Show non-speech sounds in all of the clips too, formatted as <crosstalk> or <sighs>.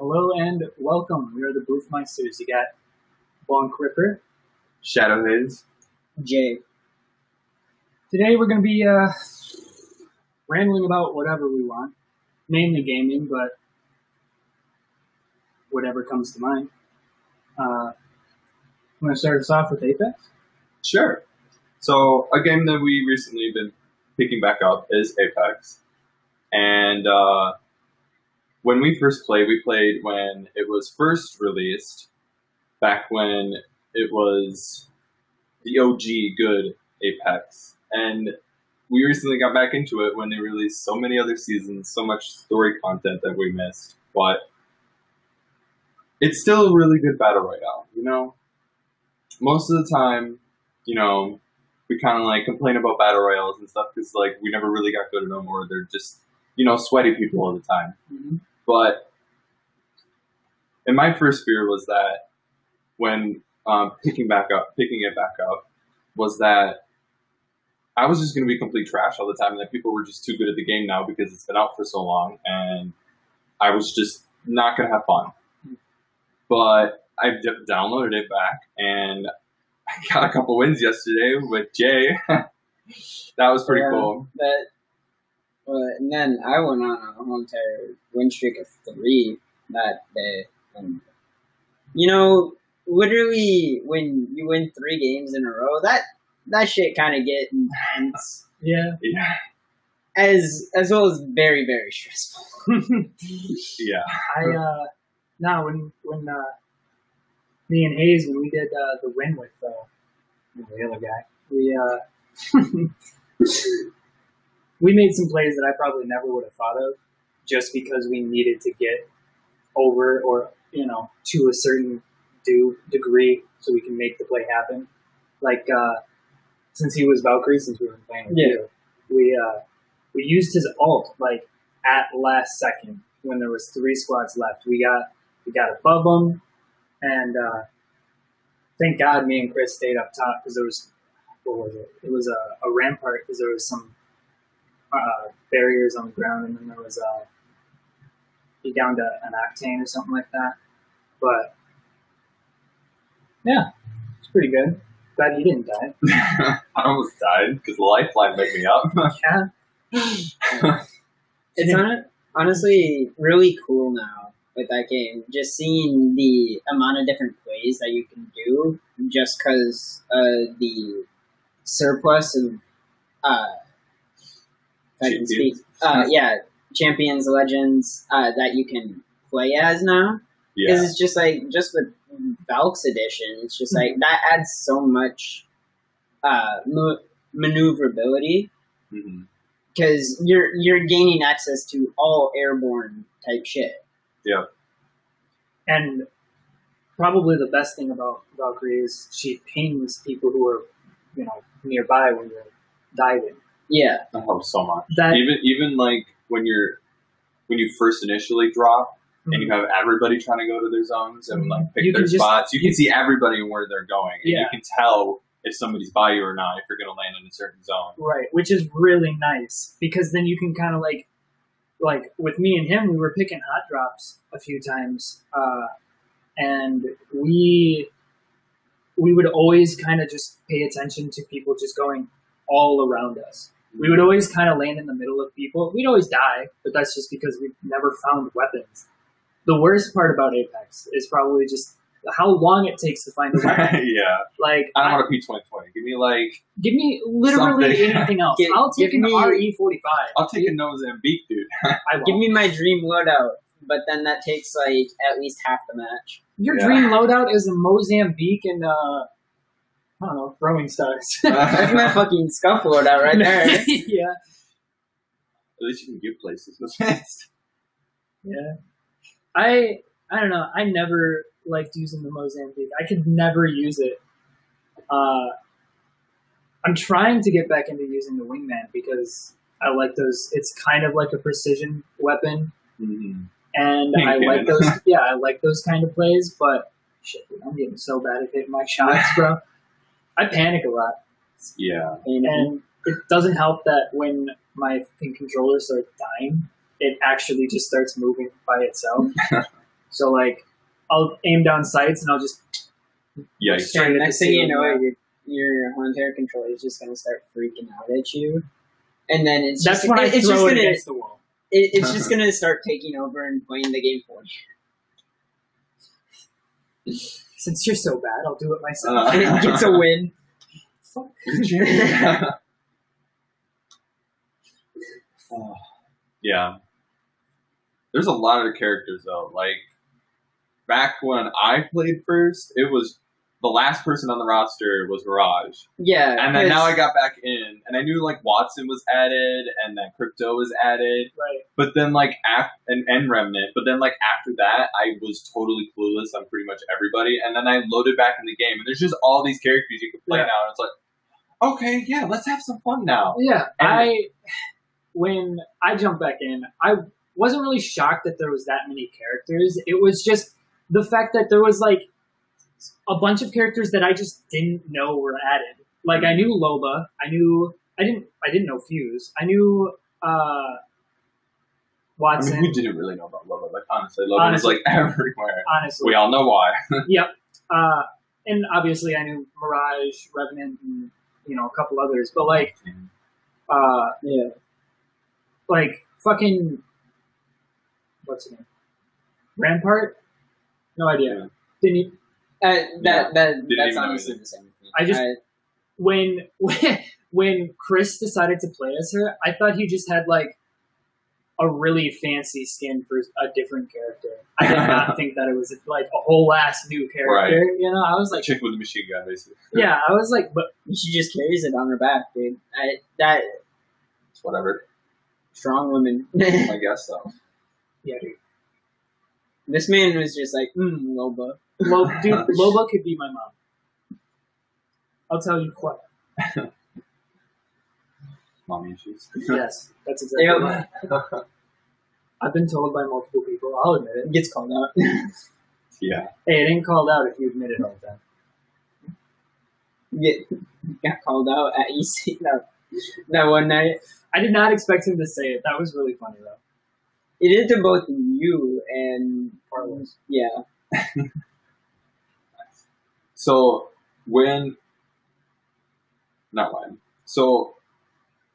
Hello and welcome. We are the Boofmiesters. You got Bonk Ripper. Shadow Haze. Jay. Today we're going to be uh, rambling about whatever we want, mainly gaming, but whatever comes to mind. Uh, I'm going to start us off with Apex. Sure. So a game that we recently been picking back up is Apex, and uh, when we first played, we played when it was first released, back when it was the OG good Apex, and we recently got back into it when they released so many other seasons, so much story content that we missed, but it's still a really good battle royale. You know, most of the time, you know, we kind of like complain about battle royales and stuff because like we never really got good at them, or they're just you know sweaty people all the time. Mm-hmm. But and my first fear was that when um, picking back up, picking it back up, was that I was just going to be complete trash all the time, and that people were just too good at the game now because it's been out for so long, and I was just not going to have fun. But I downloaded it back, and I got a couple wins yesterday with Jay. <laughs> that was pretty Yeah, cool. But, and then I went on a whole entire win streak of three that day. And, you know, literally, when you win three games in a row, that that shit kind of get intense, Yeah. Yeah, <sighs> as as well as very very stressful. <laughs> yeah. I, uh, no, when, when, uh, me and Hayes, when we did, uh, the win with, uh, the other guy, we, uh, <laughs> we made some plays that I probably never would have thought of just because we needed to get over or, you know, to a certain do degree so we can make the play happen. Like, uh, since he was Valkyrie, since we were playing with Yeah. you, we, uh, we used his ult, like, at last second when there was three squads left. We got, we got above them and, uh, thank God me and Chris stayed up top because there was, what was it? It was a, a rampart because there was some uh, barriers on the ground, and then there was a be down to an octane or something like that. But yeah, it's pretty good. Glad you didn't die. <laughs> I almost died because the lifeline made me up. <laughs> Yeah, It's hon- honestly really cool now with that game. Just seeing the amount of different plays that you can do, just because uh, the surplus of, uh, if I can speak, uh, yeah, champions, legends uh, that you can play as now. yeah, Because it's just like just with Valk's edition, it's just like that adds so much uh, mo- maneuverability because you're you're gaining access to all airborne type shit. Yeah. And probably the best thing about Valkyrie is she pings people who are you know nearby when you're diving. Yeah, that helps so much. That even even like when you're when you first initially drop and you have everybody trying to go to their zones and like pick You their can just- spots, you can see everybody and where they're going, and Yeah. you can tell if somebody's by you or not if you're going to land in a certain zone. Right, which is really nice because then you can kind of like, like with me and him, we were picking hot drops a few times, uh, and we we would always kind of just pay attention to people just going all around us. We would always kind of land in the middle of people. We'd always die, but that's just because we've never found weapons. The worst part about Apex is probably just how long it takes to find a weapon. <laughs> yeah, Like, I don't want a P twenty twenty. Give me like give me literally Something. anything else. Give- I'll take give an me- RE forty five. I'll take a Mozambique, dude. <laughs> I won't. give me my dream loadout, but then that takes like at least half the match. Your Yeah. dream loadout is a Mozambique and uh, I don't know, throwing stars. <laughs> That's my fucking scuff loadout right there. <laughs> yeah, At least you can give places <laughs> yeah. I I don't know. I never liked using the Mozambique. I could never use it. Uh, I'm trying to get back into using the wingman because I like those. It's kind of like a precision weapon, Mhm. and Pink I like those. Yeah, I like those kind of plays. But shit, dude, I'm getting so bad at hitting my shots, bro. I panic a lot. Yeah. and it doesn't help that when my fucking controller starts dying, it actually just starts moving by itself. <laughs> So like, I'll aim down sights and I'll just Yeah. Straight And next thing you know, yeah. your, your Haunter controller is just gonna start freaking out at you, and then it's That's just, when I it- it's throw just it gonna against the wall. it, it's just <laughs> gonna start taking over and playing the game for you. Since you're so bad, I'll do it myself. Uh. <laughs> And it gets a win. Fuck. Oh, <laughs> yeah. There's a lot of characters though. Like back when I played first, it was the last person on the roster was Mirage, Yeah, and then now I got back in, and I knew like Watson was added, and then Crypto was added, Right. but then like after and, and Revenant, but then like after that, I was totally clueless on pretty much everybody, and then I loaded back in the game, and there's just all these characters you can play Yeah. now, and it's like, okay, yeah, let's have some fun now. Yeah, And- I when I jumped back in, I wasn't really shocked that there was that many characters. It was just the fact that there was like a bunch of characters that I just didn't know were added. Like I knew Loba, I knew I didn't I didn't know Fuse. I knew uh I Watson. mean, who didn't really know about Loba? Like honestly, Loba Honestly. was like everywhere. honestly, We all know why. <laughs> Yep. Uh, and obviously, I knew Mirage, Revenant, and you know a couple others. But like, uh, yeah. like fucking, what's his name? Rampart? No idea. Yeah. Didn't Uh, that that that's even honestly the same thing. I just- I- when when <laughs> when Chris decided to play as her, I thought he just had like a really fancy skin for a different character. I did not <laughs> think that it was like a whole ass new character. You know, I was like, chick with the machine gun, basically. yeah, I was like, but she just carries it on her back, dude. I, that It's whatever. strong woman. I <laughs> guess so. yeah, dude. this man was just like, mm, Loba. Lo- dude, <laughs> Loba could be my mom. I'll tell you what. Mommy issues. Yes, that's <laughs> exactly Yeah. right. I've been told by multiple people. I'll admit it. It Gets called out. <laughs> yeah. Hey, it ain't called out if you admit it all the time. Get got called out at EC that that one night. I did not expect him to say it. That was really funny though. It is did to both you and Carlos. yeah. So when, not when. So,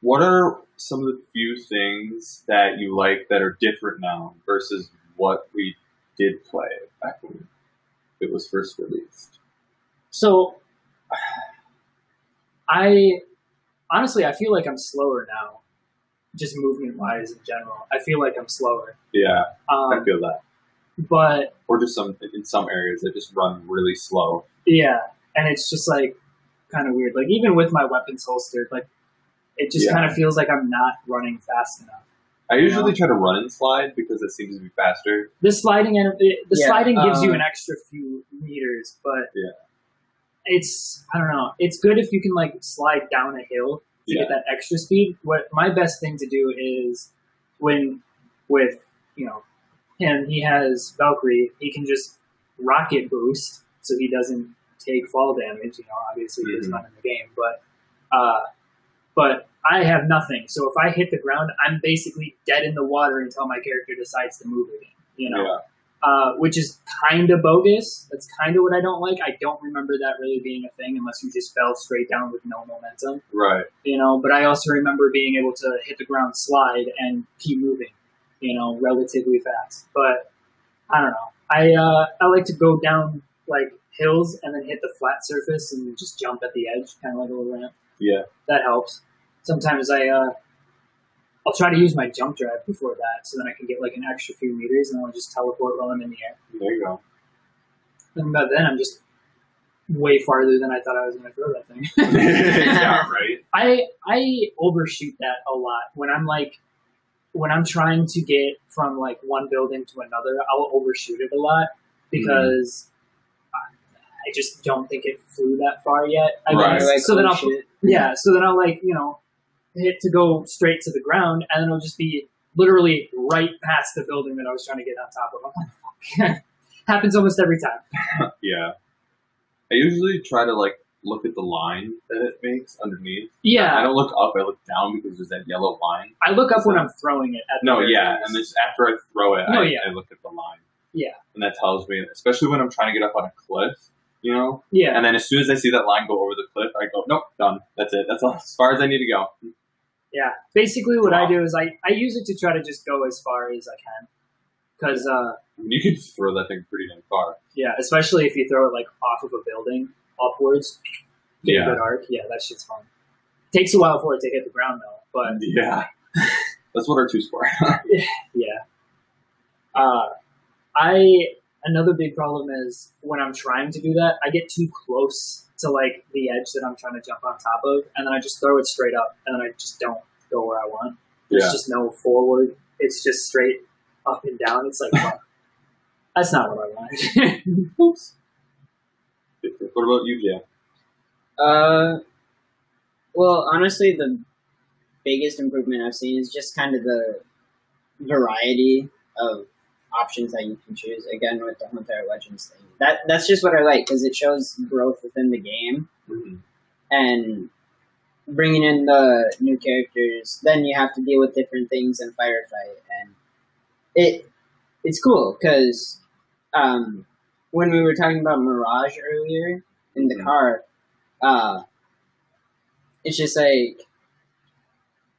what are some of the few things that you like that are different now versus what we did play back when it was first released? So, <sighs> I honestly, I feel like I'm slower now, just movement wise in general. I feel like I'm slower. Yeah, I Um, feel that. But Or just some in some areas that just run really slow. yeah, and it's just like kind of weird. Like even with my weapons holstered, like it just Yeah. kind of feels like I'm not running fast enough. I usually try to run and slide because it seems to be faster. The sliding and the Yeah, sliding gives you um, an extra few meters, but Yeah. it's I don't know. It's good if you can like slide down a hill to Yeah. get that extra speed. What my best thing to do is when with you know him, he has Valkyrie. He can just rocket boost, so he doesn't take fall damage. You know, obviously he's Mhm. not in the game, but uh, but I have nothing. So if I hit the ground, I'm basically dead in the water until my character decides to move again. You know, Yeah. uh, which is kind of bogus. That's kind of what I don't like. I don't remember that really being a thing unless you just fell straight down with no momentum, Right. you know. But I also remember being able to hit the ground, slide, and keep moving, you know, relatively fast. But I don't know. I uh, I like to go down like hills and then hit the flat surface and just jump at the edge, kind of like a little ramp. Yeah. That helps. Sometimes I uh, I'll try to use my jump drive before that, so then I can get like an extra few meters, and I'll just teleport while I'm in the air. There you go. And by then, I'm just way farther than I thought I was going to throw that thing. <laughs> yeah. Right. <laughs> I I overshoot that a lot when I'm like when I'm trying to get from like one building to another. I'll overshoot it a lot because I, I just don't think it flew that far yet. I Right. Like, so then I'll shit. yeah. So then I'll like you know hit to go straight to the ground, and then it'll just be literally right past the building that I was trying to get on top of. I'm like, fuck. <laughs> Happens almost every time. <laughs> Yeah. I usually try to like look at the line that it makes underneath. Yeah. I don't look up. I look down because there's that yellow line. I look up when I'm throwing it. At the No, yeah, and then after I throw it, No, I, yeah. I look at the line. Yeah. And that tells me, especially when I'm trying to get up on a cliff, you know. Yeah. And then as soon as I see that line go over the cliff, I go, nope, done. That's it. That's all, <laughs> as far as I need to go. Yeah. Basically, what I do is I, I use it to try to just go as far as I can. Because, uh, you can throw that thing pretty damn far. yeah, especially if you throw it like off of a building upwards, Yeah. good arc. Yeah, that shit's fun. Takes a while for it to hit the ground though, but <laughs> Yeah. That's what R2's for. <laughs> yeah. Uh, I another big problem is when I'm trying to do that, I get too close to like the edge that I'm trying to jump on top of, and then I just throw it straight up, and then I just don't go where I want. There's yeah. just no forward. It's just straight up and down. It's like <laughs> fuck. that's not what I wanted. Oops. What about you, Jay? Uh, well, honestly, the biggest improvement I've seen is just kind of the variety of options that you can choose. Again, with the Hunter Legends thing, that that's just what I like because it shows growth within the game Mm-hmm. and bringing in the new characters. Then you have to deal with different things in firefight, and it it's cool because um, when we were talking about Mirage earlier in the Mhm. car, uh, it's just like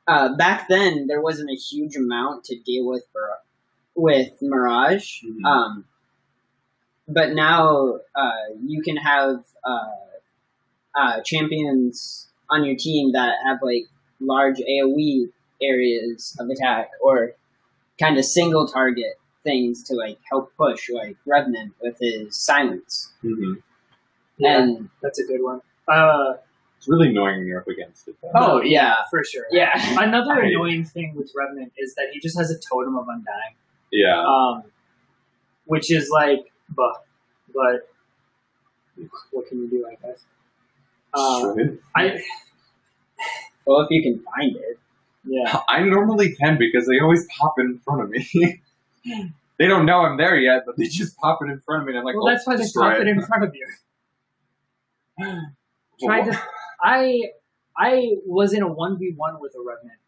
uh, back then there wasn't a huge amount to deal with for with Mirage. Mhm. Um, but now uh, you can have uh, uh, champions on your team that have like large AOE areas of attack or kind of single target things to like help push, like Revenant with his silence. Mm-hmm. yeah, And that's a good one. Uh, It's really annoying when you're up against it. Though. Oh, yeah. for sure. yeah, Another <laughs> I- annoying thing with Revenant is that he just has a totem of undying. Yeah. um, which is like, but, but, what can you do? I guess. Uh, Sure. I well, if you can find it. yeah <laughs> I normally can because they always pop in front of me. <laughs> they don't know I'm there yet, but they just pop it in front of me, and I'm like, well oh, that's why they pop it in front of you. <gasps> Try to. <gasps> I I was in a one v one with a Revenant,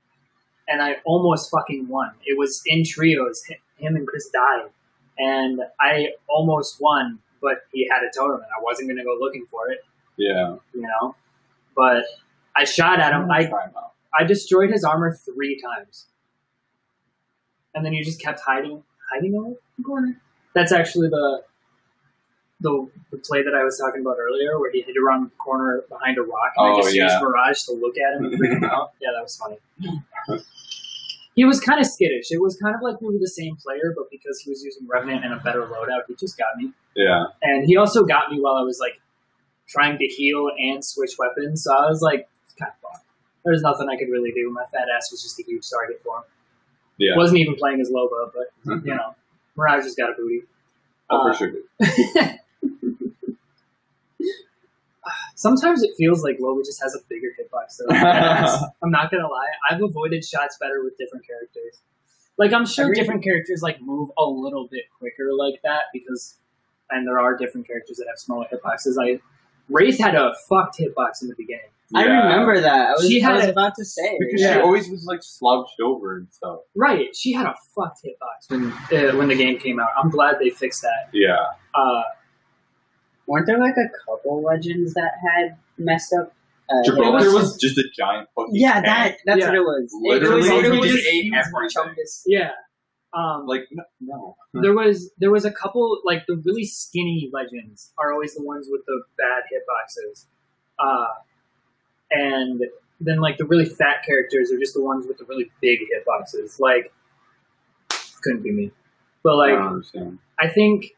and I almost fucking won. It was in trios. Him and Chris died, and I almost won. But he had a totem, and I wasn't gonna go looking for it. Yeah. You know, but I shot at him. I Try 'em out. I destroyed his armor three times. And then you just kept hiding hiding over the corner. That's actually the the the play that I was talking about earlier where he hid around the corner behind a rock and Oh, I just yeah. used Mirage to look at him and freak him <laughs> out. Yeah, that was funny. He was kind of skittish. It was kind of like we were the same player, but because he was using Revenant and a better loadout, he just got me. Yeah. And he also got me while I was like trying to heal and switch weapons. So I was like, it's kind of fun. There's nothing I could really do. My fat ass was just a huge target for him. Yeah. Wasn't even playing as Loba, but you know, Mirage has got a booty. oh, uh, for sure. <laughs> Sometimes it feels like Loba just has a bigger hitbox than ass. <laughs> I'm not gonna lie. I've avoided shots better with different characters. Like I'm sure Agreed. different characters like move a little bit quicker like that because, and there are different characters that have smaller hitboxes. I Wraith had a fucked hitbox in the beginning. I remember that. I was, She I had was a- about to say. Because Yeah. she always was like slouched over and stuff. Right, she had a fucked hitbox when uh, when the game came out. I'm glad they fixed that. Yeah. Uh, Weren't there like a couple legends that had messed up? Uh, Gibraltar hitboxes? was just a giant fucking Yeah, tank. that that's Yeah. what it was. It- Literally, it was he literally just just ate huge everything. yeah. Um, Like no, no. there was there was a couple like the really skinny legends are always the ones with the bad hitboxes, uh, and then like the really fat characters are just the ones with the really big hitboxes. Like couldn't be me, but I like don't understand. I think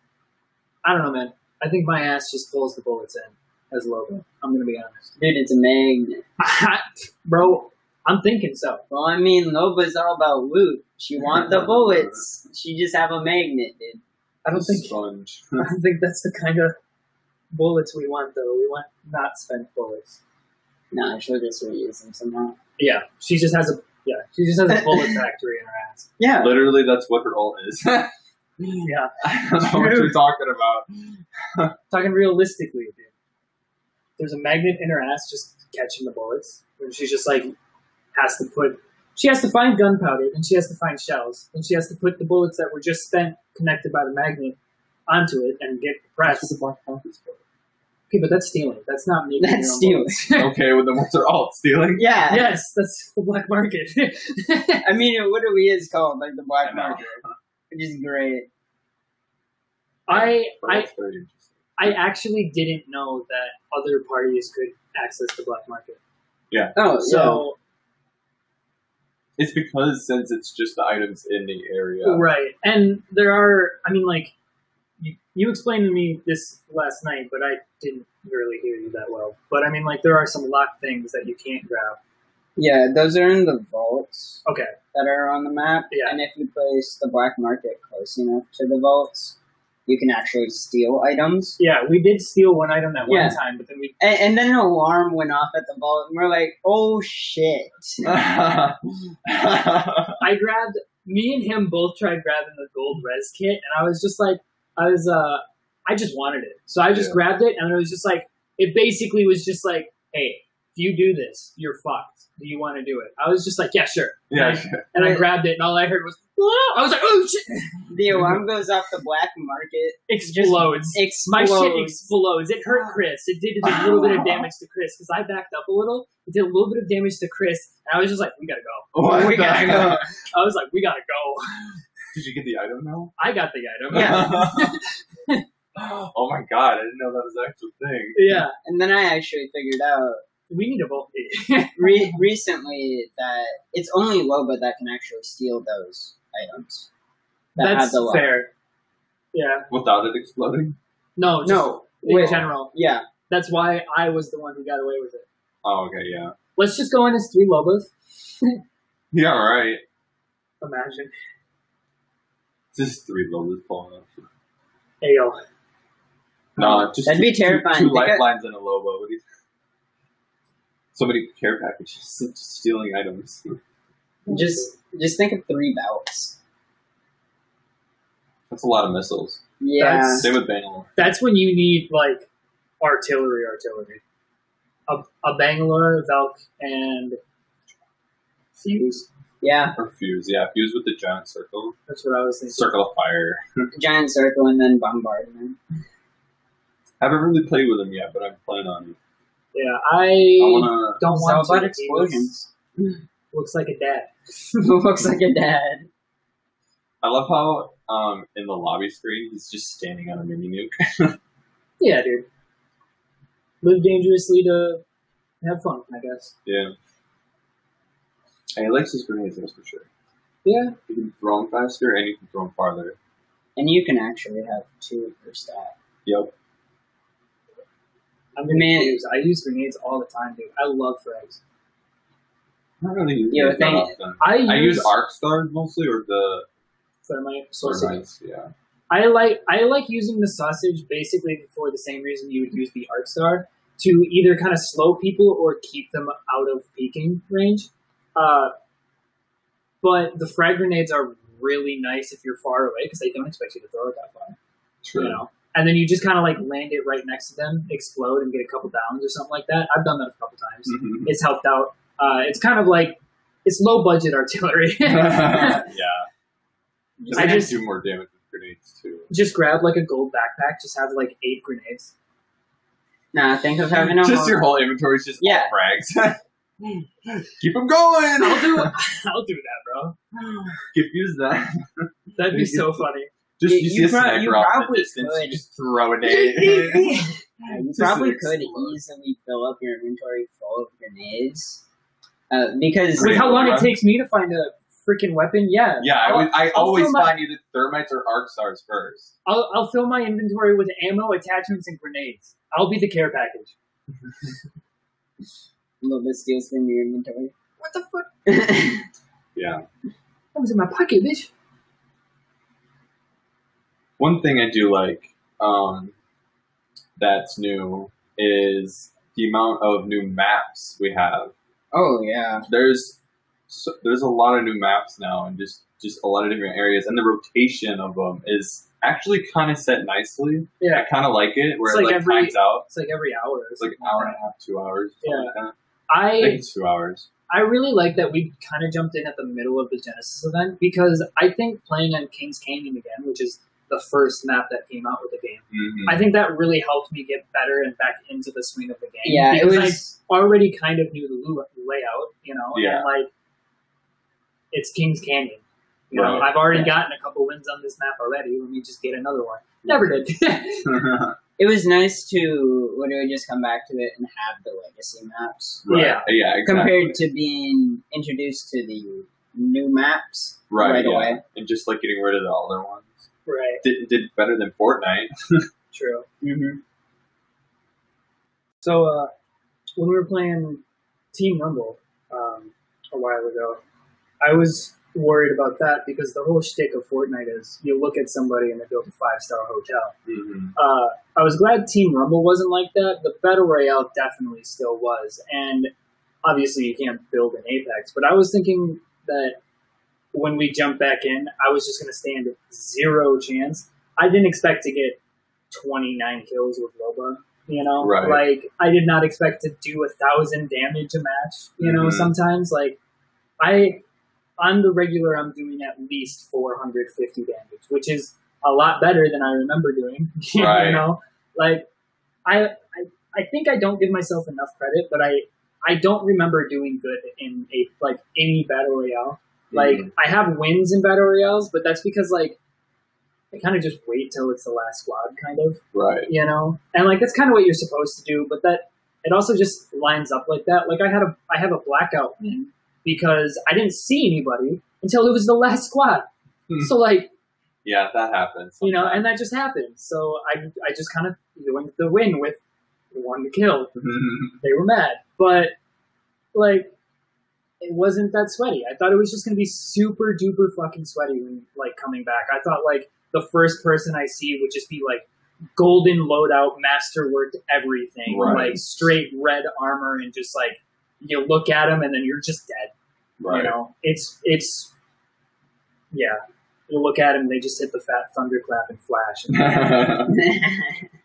I don't know, man. I think my ass just pulls the bullets in as Logan. I'm gonna be honest, Dude, it's a magnet. <laughs> bro. I'm thinking so. Well, I mean, Loba's all about loot. She want the bullets. She just have a magnet, dude. I don't think sponge. <laughs> I don't think that's the kind of bullets we want, though. We want not spent bullets. Nah, she'll just reuse them somehow. Yeah, she just has a yeah, she just has a bullet <laughs> factory in her ass. Yeah. Literally, that's what her ult is. <laughs> I Yeah, don't know what you're talking about. talking realistically, dude. There's a magnet in her ass just catching the bullets, and she's just like has to put she has to find gunpowder, then she has to find shells, then she has to put the bullets that were just spent connected by the magnet onto it and get the That's press. what the black market's for. Okay, but that's stealing. That's not making That's your own stealing. <laughs> Okay, well then what's are all stealing? yeah. yes, that's the black market. <laughs> I mean, what do we is called like the black market, which is great. I I that's very interesting. I actually didn't know that other parties could access the black market. Yeah. Oh, So It's because since it's just the items in the area. right, and there are. I mean, like you, you explained to me this last night, but I didn't really hear you that well. But I mean, like there are some locked things that you can't grab. yeah, those are in the vaults Okay, that are on the map. Yeah. And if you place the black market close enough to the vaults, you can actually steal items. yeah, we did steal one item at Yeah. one time, but then we And, and then an alarm went off at the vault, and we're like, "Oh shit!" <laughs> I grabbed me and him both tried grabbing the gold res kit, and I was just like, I was uh, I just wanted it, so I just Yeah. grabbed it, and it was just like, it basically was just like, hey, if you do this, you're fucked. Do you want to do it? I was just like, yeah, sure. yeah, And I, and I grabbed it, and all I heard was, "Whoa!" I was like, oh shit, the alarm goes off the black market, explodes. explodes. My explodes. shit explodes. It hurt Chris. It did a little bit of damage to Chris because I backed up a little. It did a little bit of damage to Chris, and I was just like, we gotta go. Oh what we gotta heck? go. I was like, we gotta go. Did you get the item now? I got the item. Yeah. <laughs> oh my god, I didn't know that was an actual thing. yeah. And then I actually figured out We need a vote. <laughs> re- recently that it's only Loba that can actually steal those items. That have That's the lock. fair. Yeah. Without it exploding? No, just No, in wait. general. Yeah, That's why I was the one who got away with it. Oh, okay, yeah. Let's just go in as three Lobas. <laughs> Yeah, right. Imagine. Just three levels pulling up. Ayo. No, just That'd two, be terrifying. Two, two Think of- lifelines and a Loba. What do you So many care packages, <laughs> stealing items. just just think of three belts. That's a lot of missiles. Yeah, That's- Same with Bangalore. That's when you need, like, artillery, artillery. A, a Bangalore, Valk, and Fuse. yeah, Or Fuse, yeah. Fuse with the giant circle. That's what I was thinking. Circle of fire. giant circle and then bombardment. I <laughs> haven't really played with them yet, but I'm planning on it. Yeah, I I wanna. don't want all about to. explosions. Looks, <laughs> looks like a dad. <laughs> <laughs> Looks like a dad. I love how um in the lobby screen he's just standing on a mini nuke. Yeah, dude. Live dangerously to have fun, I guess. yeah. And he likes his grenades, that's for sure. Yeah. You can throw them faster and you can throw them farther. And you can actually have two per stack. Yep. I'm Man. use. I use grenades all the time, dude. I love frags. I'm not really using Yeah, thing- I use, I use arc stars mostly, or the thermite sausage. knights, Yeah. I like I like using the sausage basically for the same reason you would use the arc star to either kind of slow people or keep them out of peeking range. Uh, but the frag grenades are really nice if you're far away because they don't expect you to throw it that far. True. You know, and then you just kind of like land it right next to them, explode, and get a couple downs or something like that. I've done that a couple times. Mhm. It's helped out. Uh, it's kind of like it's low budget artillery. <laughs> yeah. I I just- just do more damage with grenades too. just grab like a gold backpack. Just have like eight grenades. Nah, think of having a just whole- your whole inventory is just Yeah. all frags. <laughs> <laughs> Keep them going. I'll do. I'll do that, bro. Confuse that. That'd be so funny. Just You- you, see you a sniper you off the probably distance, could. <laughs> you just throw a nade. Yeah, you probably could explode. easily fill up your inventory full of grenades. Uh, because With how long it takes me to find a freaking weapon, yeah. yeah, I, I'll, I I'll always my- find either thermites or arc stars first. I'll, I'll fill my inventory with ammo, attachments, and grenades. I'll be the care package. <laughs> little bit steals from your inventory. What the fuck? Yeah. <laughs> That was in my pocket, bitch. One thing I do like um, that's new is the amount of new maps we have. oh yeah, There's so, there's a lot of new maps now, and just just a lot of different areas, and the rotation of them is actually kind of set nicely. Yeah. I kind of like it where It's it like like every- times out. It's like every hour. It's like an hour and a half, two hours. Yeah. like that. I think it's two hours. I really like that we kind of jumped in at the middle of the Genesis event because I think playing on Kings Canyon again, which is the first map that came out with the game, Mhm. I think that really helped me get better and back into the swing of the game. yeah, it was. I already kind of knew the layout, you know, Yeah. and like it's Kings Canyon. You know, Right. I've already Yeah. gotten a couple wins on this map already. Let me just get another one. Never did. <laughs> It was nice to when it would just come back to it and have the legacy maps Right. Yeah. yeah, exactly. compared to being introduced to the new maps right, right yeah. away. and just like getting rid of the older ones. Right. Did did better than Fortnite. <laughs> True. Mm-hmm. So uh, when we were playing Team Rumble um, a while ago, I was worried about that because the whole shtick of Fortnite is you look at somebody and they built a five star hotel. hmm Uh, I was glad Team Rumble wasn't like that. The Battle Royale definitely still was, and obviously you can't build an Apex. But I was thinking that when we jump back in, I was just going to stand zero chance. I didn't expect to get 29 kills with Loba. You know, Right. like I did not expect to do a thousand damage a match. You know, Mhm. sometimes like I on the regular I'm doing at least 450 damage, which is a lot better than I remember doing. <laughs> you Right. know, like I, I I think I don't give myself enough credit, but I I don't remember doing good in a like any battle royale. Like Mhm. I have wins in battle royales, but that's because like I kind of just wait till it's the last squad, kind of Right. you know and like that's kind of what you're supposed to do but that it also just lines up like that like i had a i have a blackout win because i didn't see anybody until it was the last squad Hmm. so like Yeah, that happens. you know and that just happened so i i just kind of joined the win with one to kill <laughs> they were mad but like it wasn't that sweaty. I thought it was just going to be super duper fucking sweaty when like coming back. I thought like the first person i see would just be like golden loadout masterworked everything Right. like straight red armor and just like you look at them and then you're just dead. Right. you know? It's it's yeah. You look at them they just hit the fat thunderclap and flash. <laughs> <laughs>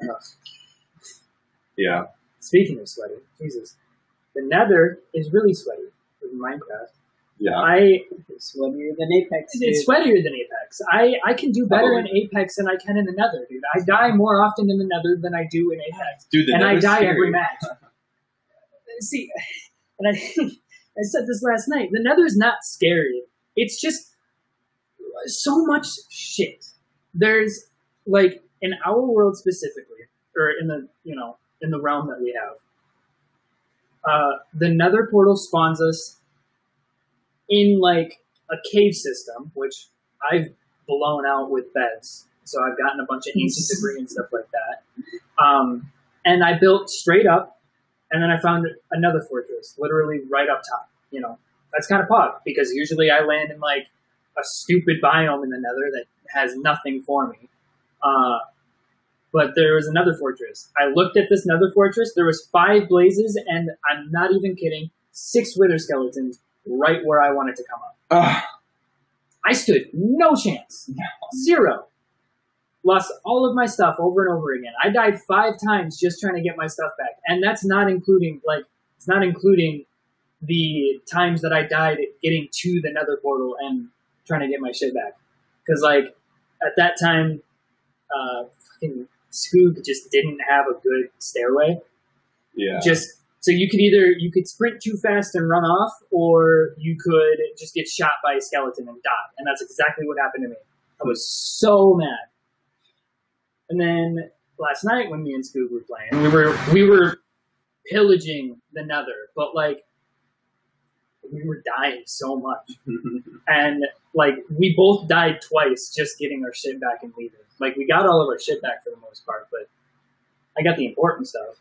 And, uh, yeah. Speaking of sweaty, Jesus, the Nether is really sweaty in Minecraft. Yeah. I it's sweatier than Apex. it's dude. sweatier than Apex. I I can do better oh. in Apex than I can in the Nether, dude. I die more often in the Nether than I do in Apex, Dude, the and I die scary. every match. <laughs> See, and I <laughs> I said this last night. The Nether's not scary. It's just so much shit. There's like in our world specifically, or in the you know in the realm that we have. Uh, the Nether portal spawns us in like a cave system, which I've blown out with beds. So I've gotten a bunch of ancient debris and stuff like that. Um, and I built straight up, and then I found another fortress, literally right up top. You know, that's kind of pog because usually I land in like a stupid biome in the Nether that has nothing for me. Uh, but there was another fortress. I looked at this Nether fortress. There was five blazes, and I'm not even kidding, six wither skeletons right where I wanted to come up. Ugh. I stood no chance, zero. Lost all of my stuff over and over again. I died five times just trying to get my stuff back, and that's not including like it's not including the times that I died getting to the Nether portal and trying to get my shit back. Because like at that time, uh, fucking Spook just didn't have a good stairway. Yeah. Just so you could either you could sprint too fast and run off, or you could just get shot by a skeleton and die. And that's exactly what happened to me. I was so mad. And then last night when me and Spook were playing, we were we were pillaging the Nether, but like we were dying so much <laughs> and like we both died twice just getting our shit back and leaving. Like we got all of our shit back for the most part, but I got the important stuff.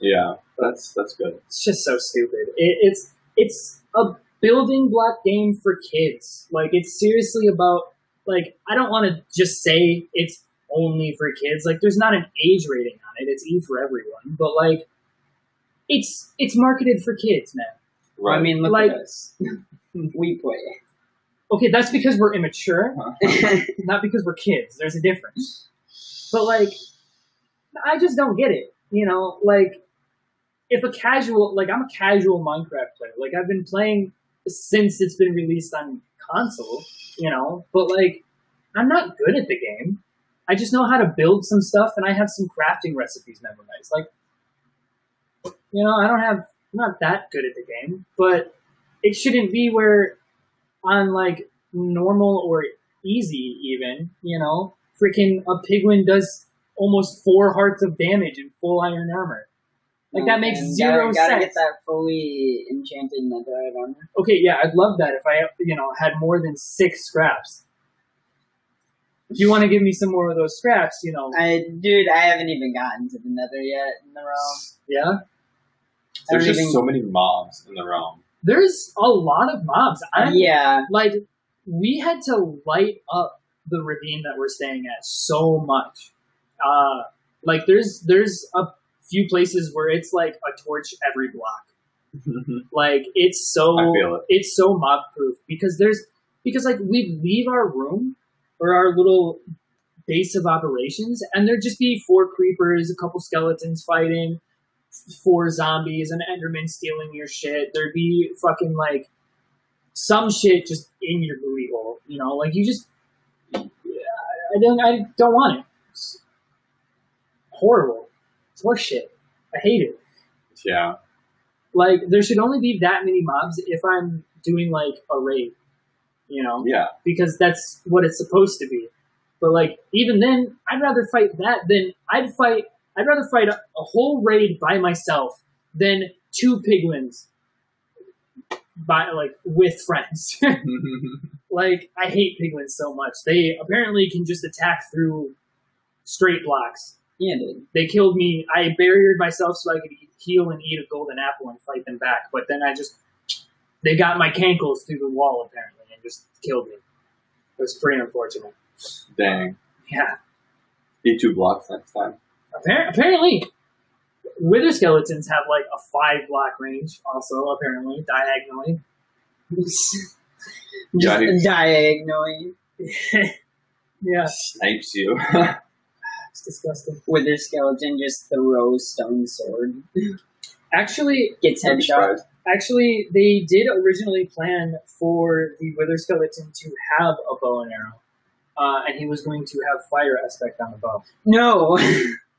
yeah. That's that's good. It's just so stupid. It, it's it's a building block game for kids. Like it's seriously about like I don't want to just say it's only for kids. Like there's not an age rating on it. It's E for everyone, but like it's it's marketed for kids, man. Right. I mean, look Like- at us. <laughs> we play Okay, that's because we're immature. not because we're kids. There's a difference. <laughs> But like, I just don't get it. You know, like if a casual like I'm a casual Minecraft player. Like I've been playing since it's been released on console, you know, but like I'm not good at the game. I just know how to build some stuff and I have some crafting recipes memorized. Like you know, I don't have I'm not that good at the game, but it shouldn't be where on like normal or easy even, you know, freaking a piglin does almost four hearts of damage in full iron armor. Like that mm, makes And zero gotta, gotta sense. get that fully enchanted netherite armor. Okay, yeah, I'd love that if I, you know, had more than six scraps. If you want to give me some more of those scraps, you know, I, dude, I haven't even gotten to the nether yet in the realm. yeah. There's just even- so many mobs in the realm. There's a lot of mobs. I'm, yeah, Like, we had to light up the ravine that we're staying at so much. Uh, like, there's there's a few places where it's like a torch every block. <laughs> Like, it's so it. it's so mob proof because there's because like we leave our room or our little base of operations and there'd just be four creepers, a couple skeletons fighting, four zombies, an enderman stealing your shit. There'd be fucking like some shit just in your booty hole, you know, like you just I don't I don't want it. It's horrible. It's horse shit. I hate it Yeah. like there should only be that many mobs if I'm doing like a raid, you know, Yeah. because that's what it's supposed to be. But like even then, I'd rather fight that than I'd fight. I'd rather fight a, a whole raid by myself than two piglins by like with friends. <laughs> like I hate piglins so much. They apparently can just attack through straight blocks yeah, dude. they killed me. I barriered myself so I could heal and eat a golden apple and fight them back. But then I just they got my cankles through the wall apparently and just killed me. It was pretty unfortunate. Dang. Yeah, Eat two blocks next time. Appar- apparently wither skeletons have like a five block range. Also, apparently diagonally. <laughs> Yeah, Just <laughs> he diagonally <laughs> yeah, snipes you. it's disgusting. wither skeleton just throws stone sword. Actually, Gets I'm headshot. actually, they did originally plan for the wither skeleton to have a bow and arrow. Uh, and he was going to have fire aspect on the bow. No.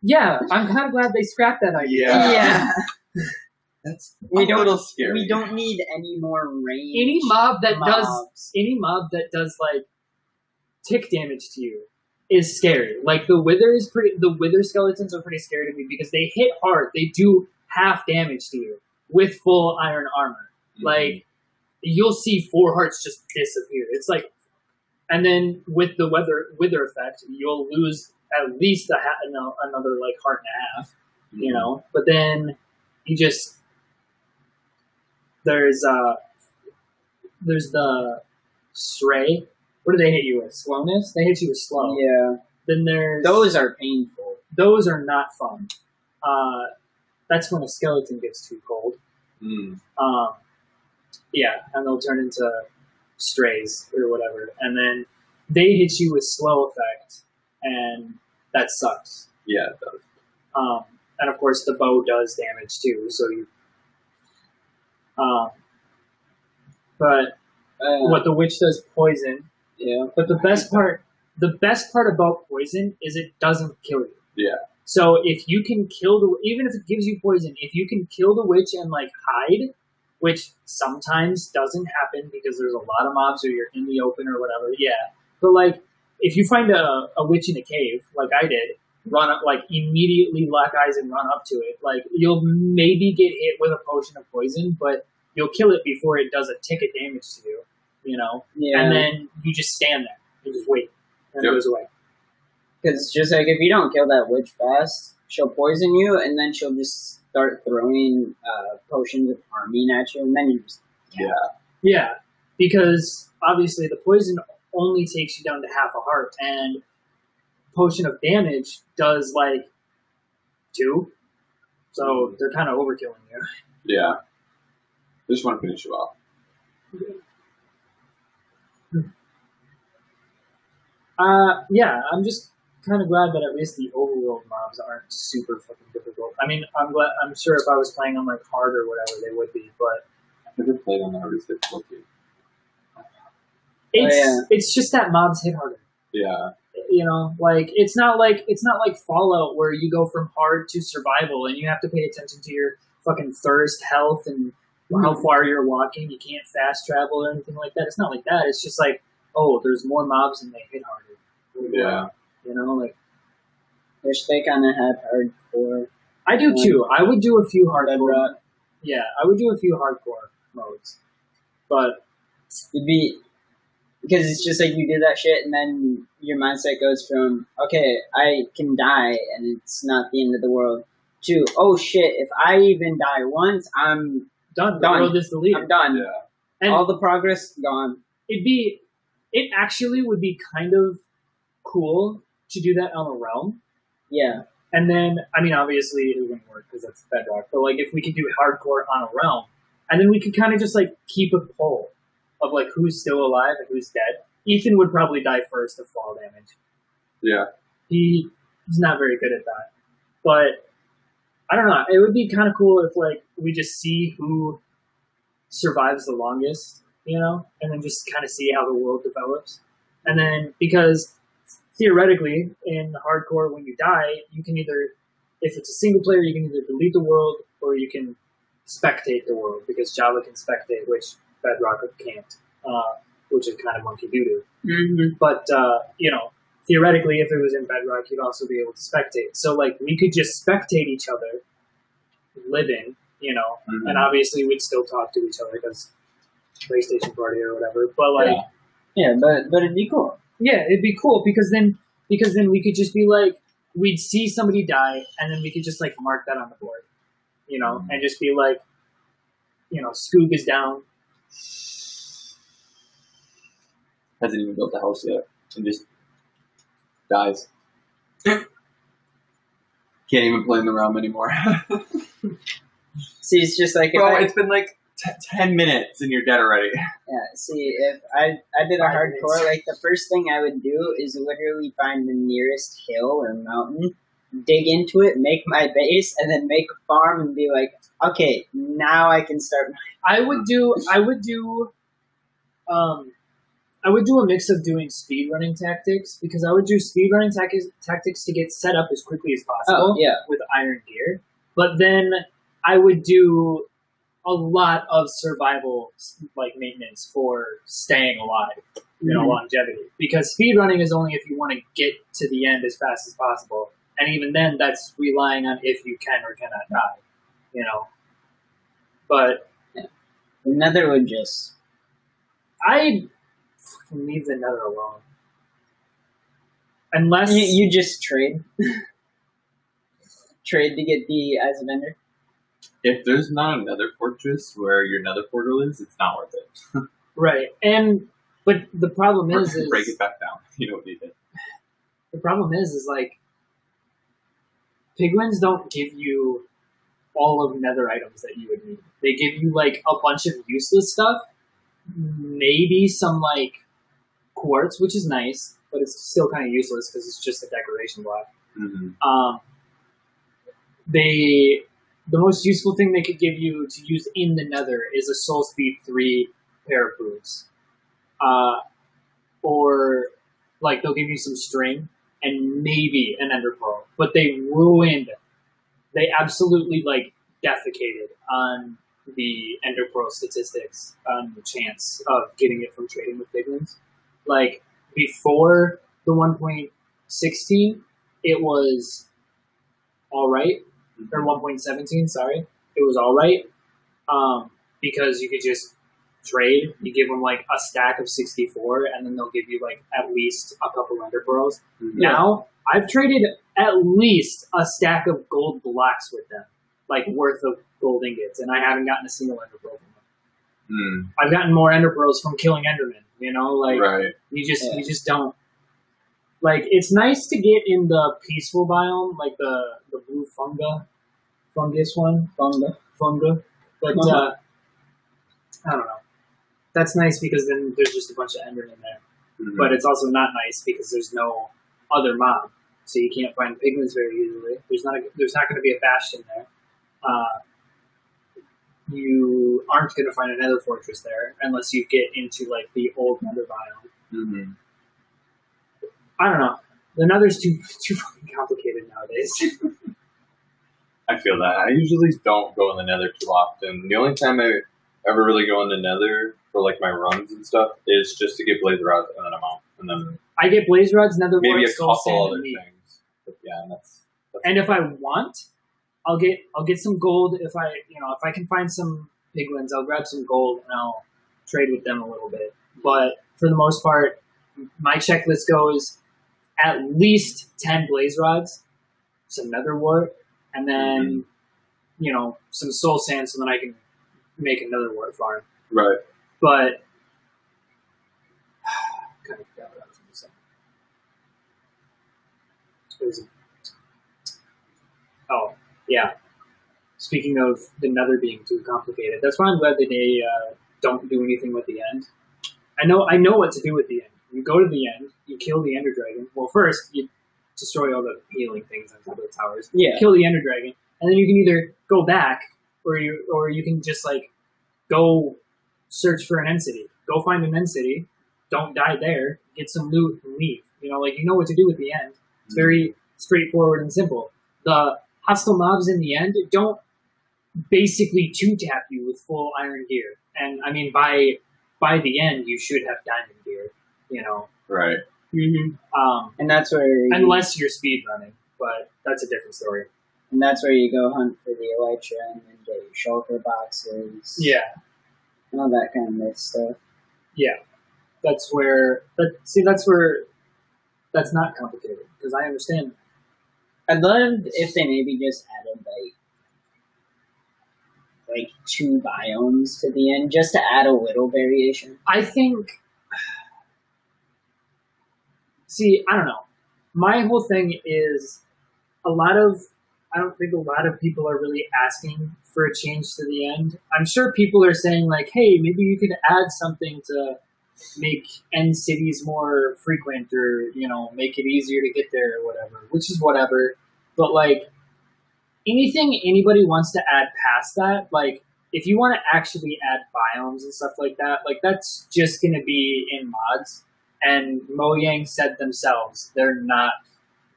Yeah, I'm kind of glad they scrapped that idea. Yeah. yeah. <laughs> That's We don't- little scary. We don't need any more range. Any mob that does any mob that does like tick damage to you is scary. Like the wither is pretty. The wither skeletons are pretty scary to me because they hit hard. They do half damage to you with full iron armor. Mhm. Like you'll see four hearts just disappear. It's like, and then with the weather wither effect, you'll lose at least a ha- another like heart and a half. you know. But then you just there's uh there's the stray. What do they hit you with? Slowness? They hit you with slow. Yeah. Then there's Those are painful. those are not fun. Uh, that's when a skeleton gets too cold. Mm. Um, yeah, and they'll turn into strays or whatever, and then they hit you with slow effect, and that sucks. Yeah, it does. Um, and of course, the bow does damage too. So you, um, but Uh, what the witch does poison. Yeah. But the best part, the best part about poison is it doesn't kill you. Yeah. So if you can kill the, even if it gives you poison, if you can kill the witch and like hide, which sometimes doesn't happen because there's a lot of mobs or you're in the open or whatever. Yeah. But like, if you find a, a witch in a cave, like I did, run up, like immediately lock eyes and run up to it, like you'll maybe get hit with a potion of poison, but you'll kill it before it does a tick of damage to you, you know? Yeah. And then you just stand there and just wait. And Yep. it goes away. Because just like if you don't kill that witch fast, she'll poison you, and then she'll just start throwing uh, potions of harming at you, and then you just Yeah. Yeah, because obviously the poison only takes you down to half a heart, and potion of damage does like two. So they're kind of overkilling you. Yeah. I just want to finish you off. Uh, yeah, I'm just kind of glad that at least the overworld mobs aren't super fucking difficult. I mean, I'm glad. I'm sure if I was playing on like hard or whatever, they would be. But I've never played on the hardest difficulty. Oh, it's yeah. it's just that mobs hit harder. Yeah. You know, like it's not like it's not like Fallout where you go from hard to survival and you have to pay attention to your fucking thirst, health, and how mm-hmm. far you're walking. You can't fast travel or anything like that. It's not like that. It's just like, oh, there's more mobs and they hit harder. Yeah. You know, like Wish they kind of had hardcore. I do um, too. I would do a few hardcore. Yeah, I would do a few hardcore modes, but You'd be because it's just like you do that shit, and then your mindset goes from okay, I can die, and it's not the end of the world, to oh shit, if I even die once, I'm done. The Done. world is deleted. I'm done. Yeah. And All the progress gone. it'd be, it actually would be kind of cool to do that on a realm. Yeah, And then, I mean, obviously it wouldn't work because that's bedrock. But like, if we could do hardcore on a realm, and then we could kind of just like keep a poll of like who's still alive and who's dead. Ethan would probably die first of fall damage. Yeah. He he's not very good at that. But I don't know. It would be kind of cool if like we just see who survives the longest, you know, and then just kind of see how the world develops. And then because theoretically in hardcore when you die, you can either if it's a single player, you can either delete the world or you can spectate the world because Java can spectate, which Bedrock can't, uh, which is kind of monkey doo doo. mm-hmm. But uh, you know, theoretically, if it was in Bedrock, you'd also be able to spectate. So like, we could just spectate each other living, you know, Mhm. and obviously we'd still talk to each other because PlayStation Party or whatever. But like, Yeah. yeah, but but it'd be cool. yeah, it'd be cool because then because then we could just be like, we'd see somebody die, and then we could just like mark that on the board, you know, Mhm. and just be like, you know, Scoob is down. Hasn't even built a house yet and just dies. <laughs> Can't even play in the realm anymore. <laughs> See, it's just like if Bro, I, it's been like t- ten minutes and you're dead already. <laughs> Yeah, see, if I I did a hardcore, like the first thing I would do is literally find the nearest hill or mountain, dig into it, make my base, and then make a farm and be like, okay, now I can start. I would do I would do um I would do a mix of doing speed running tactics because I would do speed running tactics tactics to get set up as quickly as possible Oh yeah, with iron gear. But then I would do a lot of survival like maintenance for staying alive, you know, Mhm. longevity. Because speed running is only if you want to get to the end as fast as possible. And even then that's relying on if you can or cannot die. You know. But the Nether would just I leave the nether alone. Unless you, you just trade, <laughs> trade to get the Eyes of Ender. If there's not another fortress where your nether portal is, it's not worth it. <laughs> right, and but the problem is, is Break it back down. <laughs> You don't need it. the problem is, is like piglins don't give you all of nether items that you would need. They give you like a bunch of useless stuff, maybe some like quartz, which is nice, but it's still kind of useless because it's just a decoration block. Mm-hmm. um, they the most useful thing they could give you to use in the nether is a soul speed 3 pair of boots uh, or like they'll give you some string and maybe an ender pearl but they ruined they absolutely like defecated on the ender pearl statistics on the chance of getting it from trading with piglins like before the 1.16 it was all right, or 1.17, sorry. It was all right um, because you could just trade. You give them like a stack of 64, and then they'll give you like at least a couple ender pearls. Mm-hmm. Now, I've traded at least a stack of gold blocks with them, like worth of gold ingots, and I haven't gotten a single ender pearl from them. Mm, I've gotten more ender pearls from killing endermen. You know, like right. you just Yeah. you just don't like it's nice to get in the peaceful biome, like the the blue funga fungus one, Funga. funga. But Uh-huh. uh I don't know. That's nice because then there's just a bunch of endermen in there. Mhm. But it's also not nice because there's no other mob. so you can't find piglins very easily. There's not a, there's not going to be a bastion there. Uh, you aren't going to find another fortress there unless you get into like the old Nether biome. Mm-hmm. I don't know. The Nether's too <laughs> too fucking complicated nowadays. <laughs> I feel that. I usually don't go in the Nether too often. The only time I ever really go in the Nether for like my runs and stuff is just to get blaze rods and then I'm out. And then I get blaze rods, Nether maybe a couple other things. But yeah, that's, that's And if I want, I'll get I'll get some gold. If I you know if I can find some piglins, I'll grab some gold and I'll trade with them a little bit. But for the most part, my checklist goes at least ten blaze rods, some nether wart, and then mm-hmm. you know some soul sand, so then I can make another wart farm. right. But kind of forgot what I was going to say. It was oh yeah. Speaking of the Nether being too complicated, that's why I'm glad that they uh, don't do anything with the end. I know I know what to do with the end. You go to the end, you kill the Ender Dragon. Well, first you destroy all the healing things on top of the towers Yeah. kill the Ender Dragon, and then you can either go back or you or you can just like go search for an end city. Go find an end city. Don't die there. Get some loot and leave. You know, like you know what to do at the end. It's very straightforward and simple. The hostile mobs in the end don't basically two tap you with full iron gear, and I mean by by the end you should have diamond gear. You know, Right. um, And that's where you, unless you're speed running, but that's a different story. and that's where you go hunt for the elytra and then get your shulker boxes. Yeah. All that kind of stuff. Yeah, that's where. But see, that's where. That's not complicated because I understand. I'd love if they maybe just added like like two biomes to the end, just to add a little variation. I think. <sighs> See, I don't know. My whole thing is a lot of. I don't think a lot of people are really asking for a change to the end. I'm sure people are saying like, "Hey, maybe you could add something to make end cities more frequent, or you know, make it easier to get there, or whatever." Which is whatever. But like anything anybody wants to add past that, like if you want to actually add biomes and stuff like that, like that's just going to be in mods. And Mojang said themselves they're not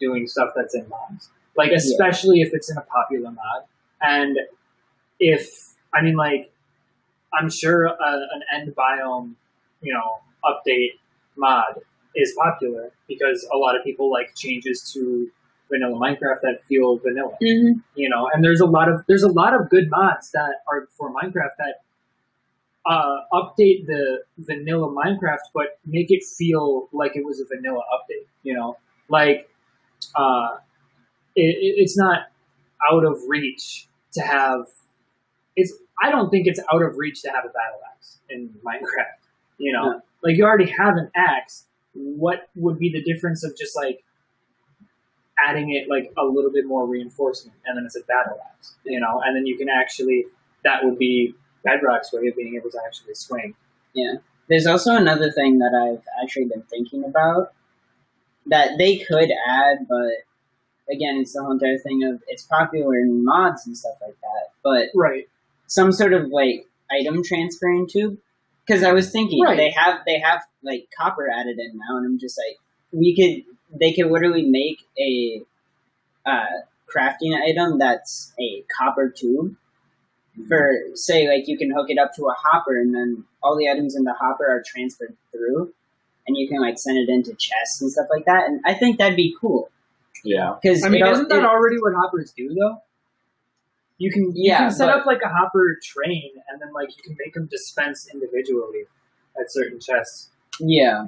doing stuff that's in mods. Like especially if it's in a popular mod. And if I mean like I'm sure a, an end biome, you know, update mod is popular because a lot of people like changes to vanilla Minecraft that feel vanilla Mm-hmm. you know and there's a lot of there's a lot of good mods that are for minecraft that uh, update the vanilla minecraft but make it feel like it was a vanilla update you know like uh, it, it- it's not out of reach to have it's i don't think it's out of reach to have a battle axe in minecraft you know No. like you already have an axe what would be the difference of just like adding it like a little bit more reinforcement, and then it's a battle axe, you know, and then you can actually that would be Bedrock's way of being able to actually swing. Yeah. There's also another thing that I've actually been thinking about that they could add, but again, it's the whole entire thing of it's popular in mods and stuff like that. But Right. some sort of like item transferring tube. Because I was thinking Right. they have they have like copper added in now, and I'm just like we could they could literally make a uh, crafting item that's a copper tube for say like you can hook it up to a hopper, and then all the items in the hopper are transferred through, and you can like send it into chests and stuff like that. And I think that'd be cool Yeah. because I mean, isn't that already what hoppers do though? You can you Yeah, can set but- up like a hopper train, and then like you can make them dispense individually at certain chests. yeah,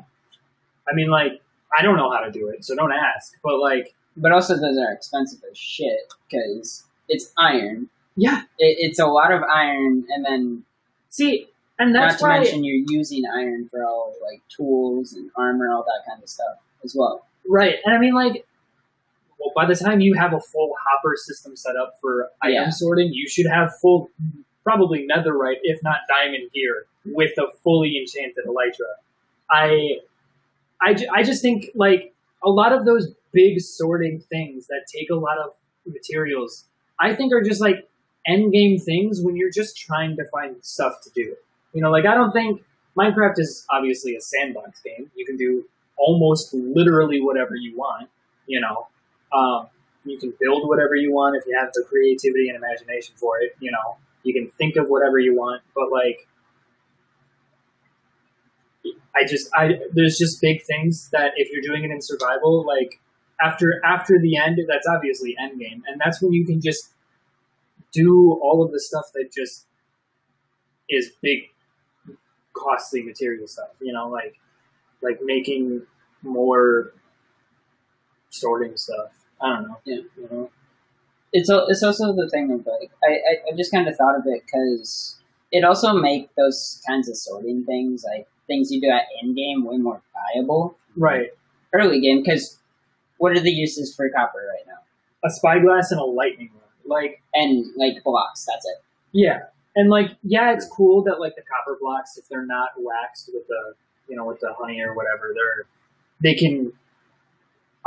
I mean, like I don't know how to do it, so don't ask. But like, but also those are expensive as shit because it's iron. yeah, it, it's a lot of iron, and then see, and that's not that's to why mention you're using iron for all like tools and armor, all that kind of stuff as well. Right, and I mean, like, well, by the time you have a full hopper system set up for item Yeah. sorting, you should have full, probably netherite, if not diamond gear, with a fully enchanted elytra. I, I, ju- I just think like a lot of those big sorting things that take a lot of materials, I think are just like end game things when you're just trying to find stuff to do. You know, like I don't think Minecraft is obviously a sandbox game. You can do almost literally whatever you want. You know, um, you can build whatever you want if you have the creativity and imagination for it. You know, you can think of whatever you want, but like, I just, I there's just big things that if you're doing it in survival, like after after the end, that's obviously end game, and that's when you can just do all of the stuff that just is big, costly material stuff. You know, like like making more sorting stuff. I don't know. Yeah. You know. it's al- it's also the thing of like I, I, I just kind of thought of it because it also make those kinds of sorting things like things you do at end game way more viable Right. early game because what are the uses for copper right now A spyglass and a lightning rod. Like, and like blocks that's it yeah. And like, yeah, it's cool that like the copper blocks, if they're not waxed with the, you know, with the honey or whatever, they're they can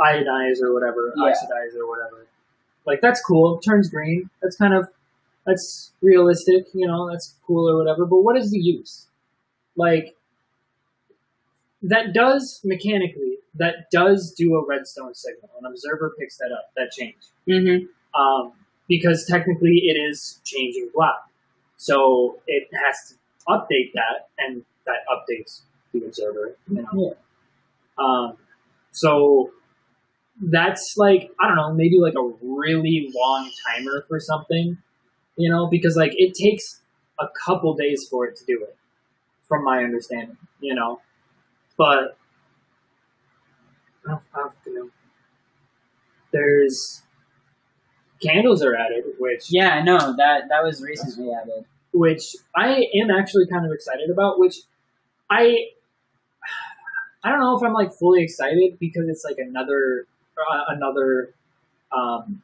ionize or whatever, Yeah. oxidize or whatever. Like that's cool. It Turns green. That's kind of that's realistic. You know, that's cool or whatever. But what is the use? Like that does mechanically that does do a redstone signal. An observer picks that up. That change. mm-hmm. um, because technically it is changing block. So it has to update that, and that updates the observer. You know? Yeah. Um, so that's like I don't know, maybe like a really long timer for something, you know, because like it takes a couple days for it to do it, from my understanding, you know. But I don't, I don't know. There's candles are added, which yeah no that that was recently added which I am actually kind of excited about. Which I I don't know if I'm like fully excited because it's like another uh, another um,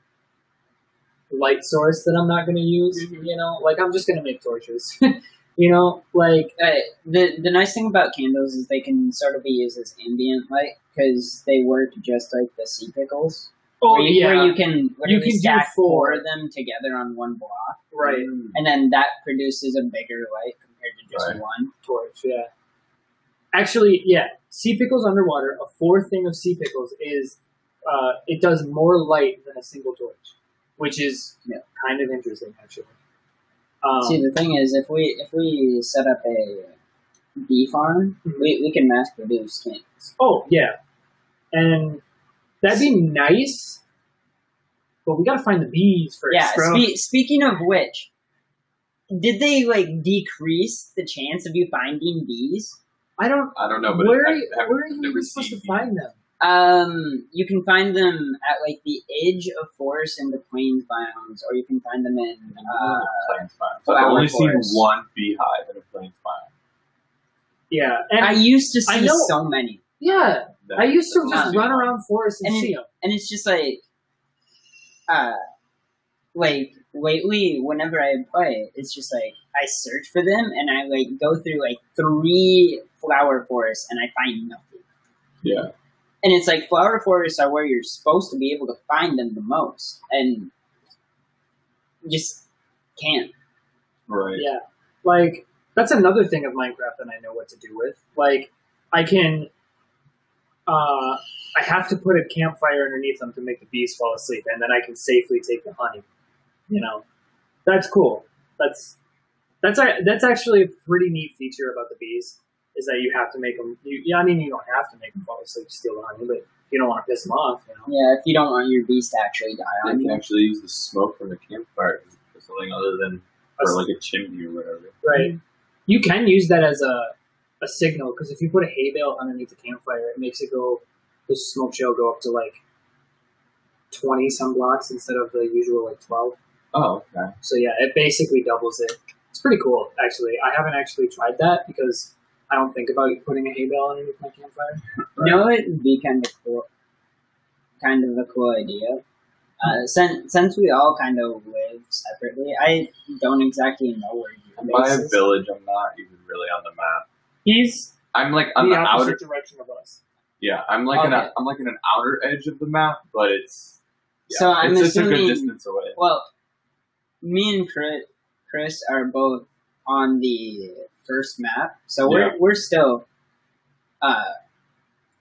light source that I'm not going to use. Mhm. You know, like I'm just going to make torches. <laughs> you know, like uh, the the nice thing about candles is they can sort of be used as ambient light because they work just like the sea pickles oh where, you, yeah, where you can You can do stack four. four of them together on one block right and then that produces a bigger light compared to just Right. one. torch. Yeah, actually, yeah, sea pickles underwater. A fourth thing of sea pickles is uh, it does more light than a single torch, which is Yeah. kind of interesting actually. Um, See, the thing is, if we if we set up a bee farm, Mhm. we, we can mass produce candles. Oh yeah, and that'd be nice, but we gotta find the bees first, Yeah. Spe- speaking of which, did they like decrease the chance of you finding bees? I don't. I don't know, but where I, are you, I, where are I've you supposed to seen find them? Um, you can find them at like the edge of forest in the plains biomes, or you can find them in. Uh, plains biome. So I've flower only seen forest. one beehive in a plains biome. Yeah, and I used to see know- so many, yeah, That- I used to just run one. around forests and, And see them. and it's just like, uh, like lately, whenever I play, it's just like I search for them and I like go through like three flower forests and I find nothing. Yeah. And it's like flower forests are where you're supposed to be able to find them the most, and just can't. Right. Yeah, like that's another thing of Minecraft that I know what to do with. Like, I can, uh, I have to put a campfire underneath them to make the bees fall asleep, and then I can safely take the honey. You know, that's cool. That's that's a- that's actually a pretty neat feature about the bees is that you have to make them. You, yeah, I mean, you don't have to make them fall asleep to steal the honey, but you don't want to piss them off. You know. Yeah, if you don't want your bees to actually die You on can you. actually use the smoke from the campfire for something other than for like a chimney or whatever. Right. You can use that as a, a signal because if you put a hay bale underneath the campfire, it makes it go, the smoke shell go up to like 20 some blocks instead of the usual like 12. Oh, okay. So yeah, it basically doubles it. It's pretty cool, actually. I haven't actually tried that because I don't think about putting a hay bale underneath my campfire. You know, it would be kind of cool, kind of a cool idea. Uh, since since we all kind of live separately, I don't exactly know where I'm your by a is. village. I'm not even really on the map. He's I'm like on the the outer. direction of us. Yeah, I'm like in Okay. a, I'm like in an outer edge of the map, but it's yeah, So I'm it's, it's a good assuming- distance away. Well, me and Chris, Chris are both on the first map, so we're Yeah. we're still uh,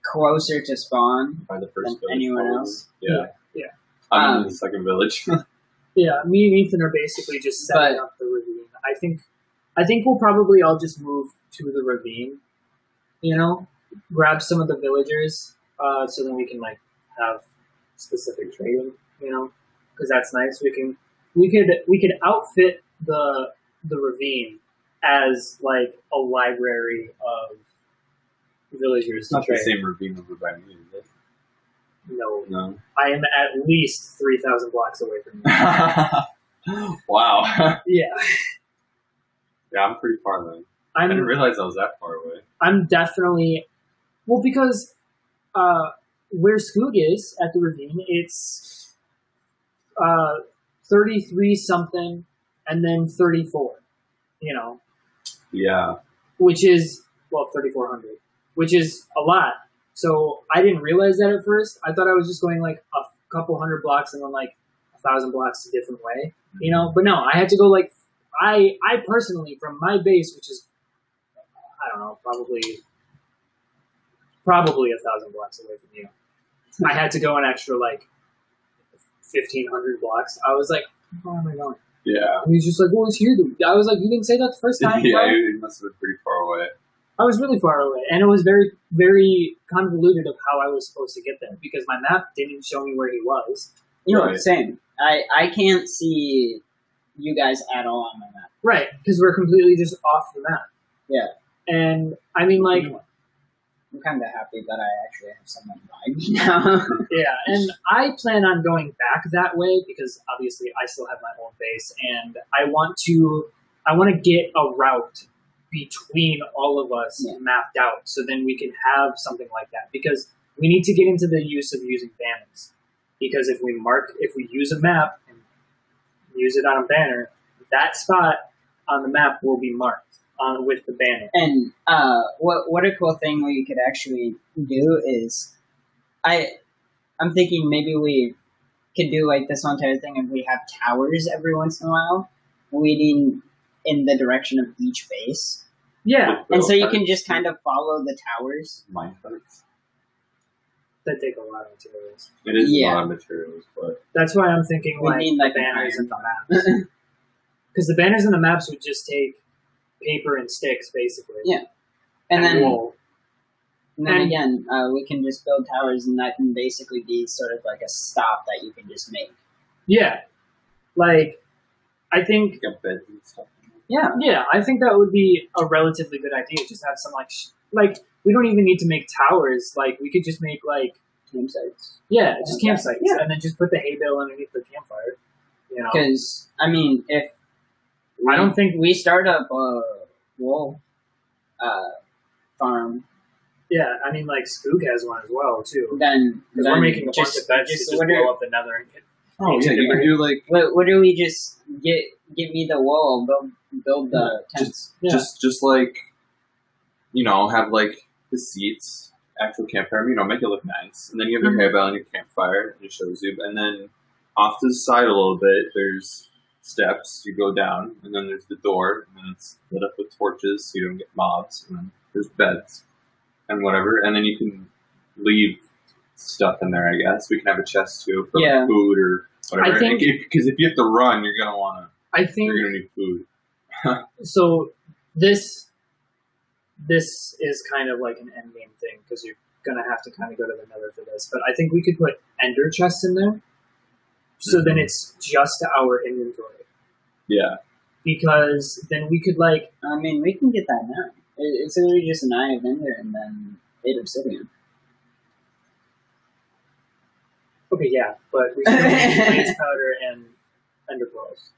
closer to spawn. By the first than anyone probably. else. Yeah, Yeah. I'm Um, in the second village. <laughs> Yeah, me and Ethan are basically just setting But- up the ravine. I think, I think we'll probably all just move to the ravine. You know, grab some of the villagers, uh, so then we can like have specific trading. You know, because that's nice. We can, we could, we could outfit the the ravine as like a library of villagers it's not the same ravine over by me, is it? No, No. I am at least three thousand blocks away from you. <laughs> wow. <laughs> yeah, yeah, I'm pretty far then. I I'm. didn't realize I was that far away. I'm definitely well because uh, where Skoog is at the ravine, it's uh, thirty three something, and then thirty four. You know, Yeah. which is well thirty four hundred, which is a lot. So I didn't realize that at first. I thought I was just going like a couple hundred blocks and then like a thousand blocks a different way. You know, mm-hmm. but no, I had to go like I I personally from my base, which is I don't know, probably probably a thousand blocks away from you. I had to go an extra like fifteen hundred blocks. I was like, how am I going? Yeah. And he's just like, well, it's here. I was like, you didn't say that the first <laughs> time. yeah, bro?" it must have been pretty far away. I was really far away, and it was very, very convoluted of how I was supposed to get there because my map didn't show me where he was. You know, Right. same. I I can't see you guys at all on my map. Right, because we're completely just off the map. Yeah. And I mean, like, I'm kind of happy that I actually have someone by me <laughs> now. yeah, and I plan on going back that way because obviously I still have my own base, and I want to, I want to get a route between all of us Yeah. mapped out, so then we can have something like that because we need to get into the use of using banners. Because if we mark, if we use a map and use it on a banner, that spot on the map will be marked on with the banner. And uh, what what a cool thing we could actually do is, I I'm thinking maybe we could do like this whole entire thing, and we have towers every once in a while, leading in the direction of each base, Yeah, and so you can just kind of follow the towers. mine carts. that take a lot of materials. It is Yeah. a lot of materials, but That's why I'm thinking We like, need, like, the banners and the maps. Because the banners and the maps would just take paper and sticks, basically. Yeah. and then wool. and then and- again, uh, we can just build towers, and that can basically be sort of like a stop that you can just make. Yeah. Like, I think, you got beds and stuff. Yeah, yeah, I think that would be a relatively good idea. Just have some, like, sh- like, we don't even need to make towers. Like, we could just make, like, campsites. yeah, just campsites. Yeah. And then just put the hay bale underneath the campfire. You know? Because I mean, if I don't think- we start up a wool uh, farm, Yeah, I mean, like, Spook has one as well, too. then, Because then we're making a just, bunch of beds just to just blow do, up the nether and get Oh yeah, you can do like what, what do we just get? Give me the wool, build build the tents. Yeah. just just like you know have like the seats, actual campfire. You know, make it look nice, and then you have your Mhm. hay bale and your campfire, and it shows you. And then off to the side a little bit, there's steps. You go down, and then there's the door, and then it's lit up with torches so you don't get mobs. And then there's beds and whatever, and then you can leave stuff in there. I guess we can have a chest too for like, food or whatever. I think- because if, you have to run, you're gonna wanna I think you're gonna need food. <laughs> so this this is kind of like an end game thing because you're gonna have to kind of go to the nether for this. But I think we could put ender chests in there, so then it's just our inventory Yeah. because then we could like I mean, we can get that now. It's literally just an eye of ender and then eight obsidian. okay yeah, but we still need <laughs> blaze powder and ender pearls,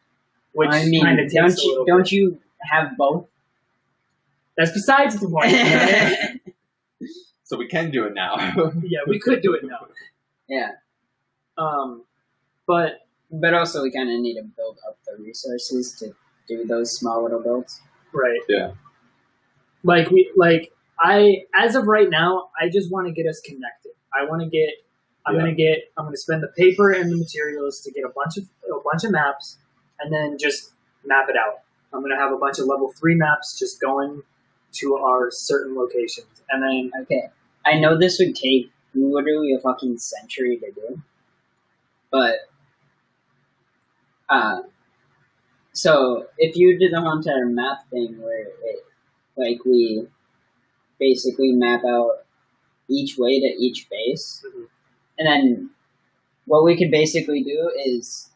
which I mean, kind of takes don't you little don't bit. you have both? That's besides the point. <laughs> right? So we can do it now. <laughs> yeah, we could do it now. yeah, Um, but but also we kind of need to build up the resources to do those small little builds. Right. Yeah. Like we like I as of right now, I just want to get us connected. I want to get. I'm Yeah. gonna get. I'm gonna spend the paper and the materials to get a bunch of a bunch of maps, and then just map it out. I'm gonna have a bunch of level three maps just going to our certain locations, and then Okay. I know this would take literally a fucking century to do. But uh so if you did the whole entire map thing where it like we basically map out each way to each base Mhm. and then what we could basically do is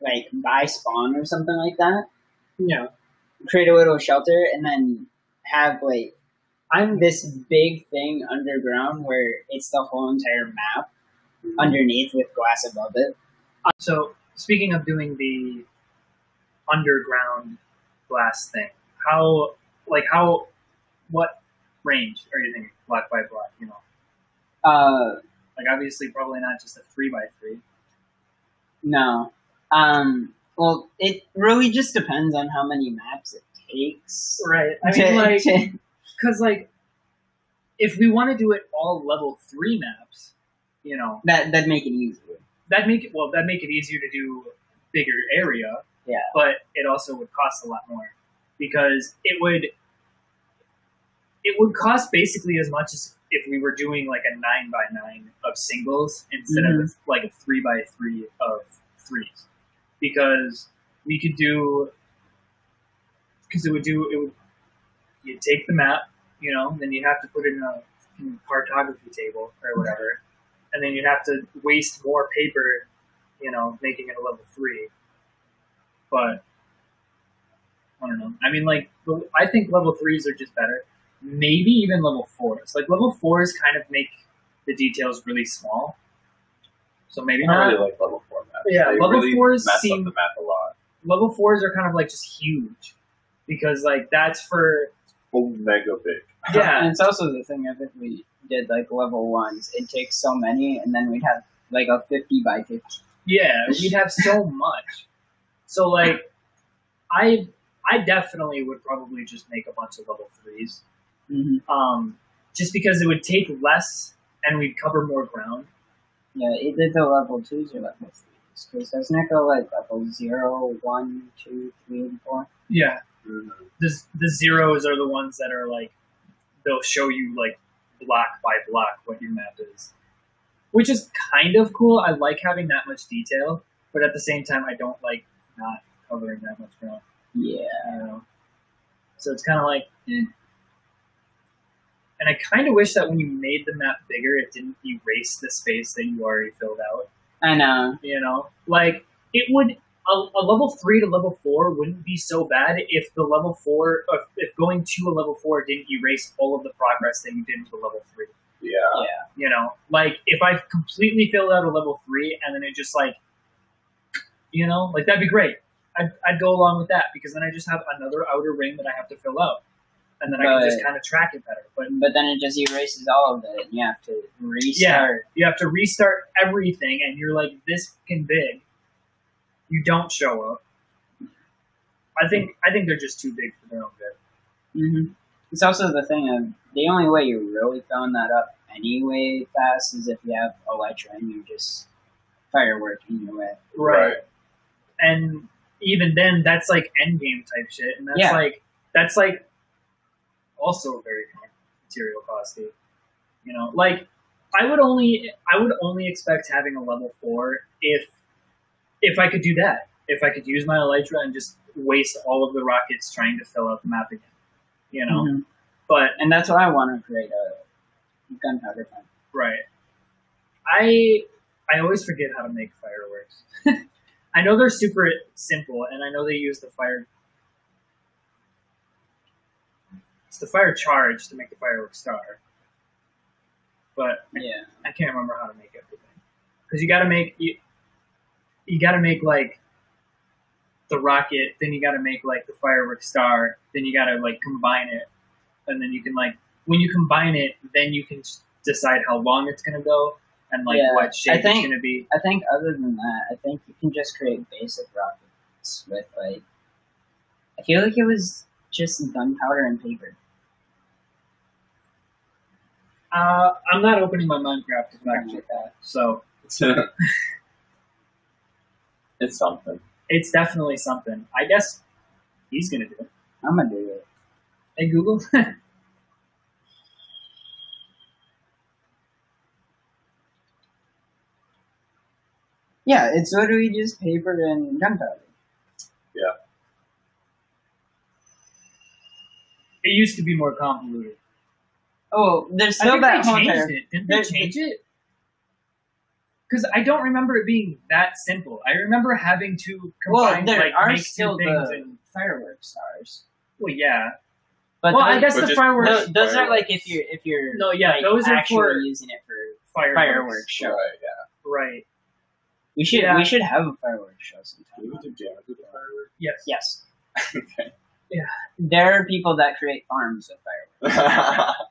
like buy spawn or something like that, yeah, create a little shelter and then have like I'm this big thing underground where it's the whole entire map underneath with glass above it. So, speaking of doing the underground glass thing, how, like, how, what range are you thinking? Block by block, you know? Uh, Like, obviously, probably not just a three by three. no. Um, well, it really just depends on how many maps it takes. Right. I mean, like, because, like, if we want to do it all level three maps, you know, that that'd make it easier. That make it, well, that make it easier to do bigger area. Yeah. But it also would cost a lot more because it would, it would cost basically as much as if we were doing like a nine by nine of singles instead of mm-hmm. like a three by three of threes, because we could do, because it would do it would, you take the map, you know, then you have to put it in a in cartography table or whatever, and then you'd have to waste more paper, you know, making it a level three. But I don't know. I mean, like I think level threes are just better. Maybe even level fours. Like level fours kind of make the details really small. So maybe I don't not. really like level four maps. Yeah, They level really fours mess seem- up the map a lot. Level fours are kind of like just huge because like that's for mega big. yeah and <laughs> it's also the thing I think we did like level ones, it takes so many, and then we'd have like a fifty by fifty. Yeah, we'd have so much. So like, I I definitely would probably just make a bunch of level 3s Mm-hmm. um, just because it would take less and we'd cover more ground. Yeah, either the level twos or level threes. Because doesn't it go like level zero, one, two, three, and four? Yeah, Mm-hmm. the the zeros are the ones that are like they'll show you like block by block what your map is, which is kind of cool. I like having that much detail, but at the same time, I don't like not covering that much ground. Yeah. So it's kind of like, eh. and I kind of wish that when you made the map bigger, it didn't erase the space that you already filled out. I know. You know, like it would a, a level three to level four wouldn't be so bad if the level four, if, if going to a level four didn't erase all of the progress that you did to the level three. Yeah. Yeah. You know, like if I completely filled out a level three and then it just like, you know, like that'd be great. I'd, I'd go along with that because then I just have another outer ring that I have to fill out, and then I can just kind of track it better. But But then it just erases all of it, and you have to restart. you have to restart everything, and you're like this can big. You don't show up. I think I think they're just too big for their own good. hmm It's also the thing of the only way you're really filling that up anyway fast is if you have Elytra and you're just fireworking your way. Right. And even then, that's like end game type shit, and that's Yeah. like that's like also very material costly. You know, like I would only I would only expect having a level four if if I could do that. If I could use my elytra and just waste all of the rockets trying to fill out the map again. You know, Mhm. but And that's what I want to create a gunpowder fund. Right. I I always forget how to make fireworks. <laughs> I know they're super simple, and I know they use the fire. It's the fire charge to make the firework star. But Yeah. I can't remember how to make everything because you got to make you. You got to make like the rocket, then you got to make like the firework star, then you got to like combine it, and then you can like when you combine it, then you can decide how long it's gonna go and like Yeah, what shape I think- it's gonna be. I think other than that, I think you can just create basic rockets with like. I feel like it was just gunpowder and paper. Uh, I'm not opening my Minecraft to fact check that, so <laughs> <laughs> it's something. it's definitely something. I guess he's gonna do it. I'm gonna do it. Hey Google. <laughs> Yeah, it's literally just paper and gunpowder. Yeah. It used to be more convoluted. Oh, there's I still think that they whole changed entire- it. Didn't they there's- change it? Because I don't remember it being that simple. I remember having to Well, combine there like are make two still things the and fireworks stars. well, yeah. But well, I guess the just- fireworks, those, those are like if you're if you're No, yeah, like, those are actually for using it for fireworks. fireworks show. Right, yeah. Right. We should Yeah. we should have a fireworks show We sometime. would do jams with the fireworks. Yes. Yes, okay. Yeah. There are people that create farms of fireworks. <laughs>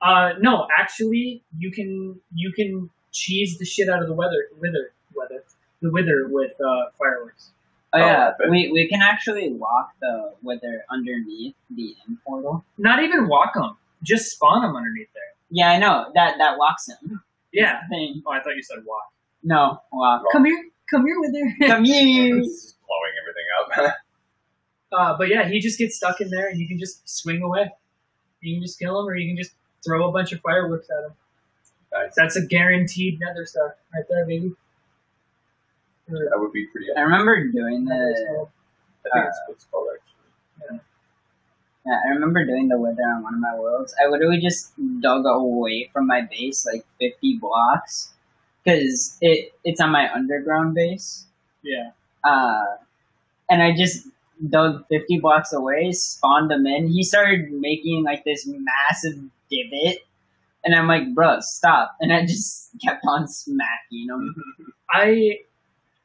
Uh, no, actually, you can you can cheese the shit out of the weather, wither, weather, the wither with uh, fireworks. Oh, Oh, yeah, okay. we we can actually walk the wither underneath the end portal. Not even walk them, just spawn them underneath there. Yeah, I know that that walks him. Yeah. Thing. Oh, I thought you said walk. No, walk. Come here, come here, wither. <laughs> Come here. <laughs> This is blowing everything up. <laughs> Uh, but yeah, he just gets stuck in there, and you can just swing away. You can just kill him, or you can just throw a bunch of fireworks at him. Nice. That's a guaranteed Nether star right there, baby. That would be pretty. I remember doing Nether the. I think it's what it's called actually. Yeah, I remember doing the wither on one of my worlds. I literally just dug away from my base like 50 blocks because it it's on my underground base. Yeah. Uh, and I just dug 50 blocks away, spawned him in. He started making like this massive divot. And I'm like, bro, stop. And I just kept on smacking him. I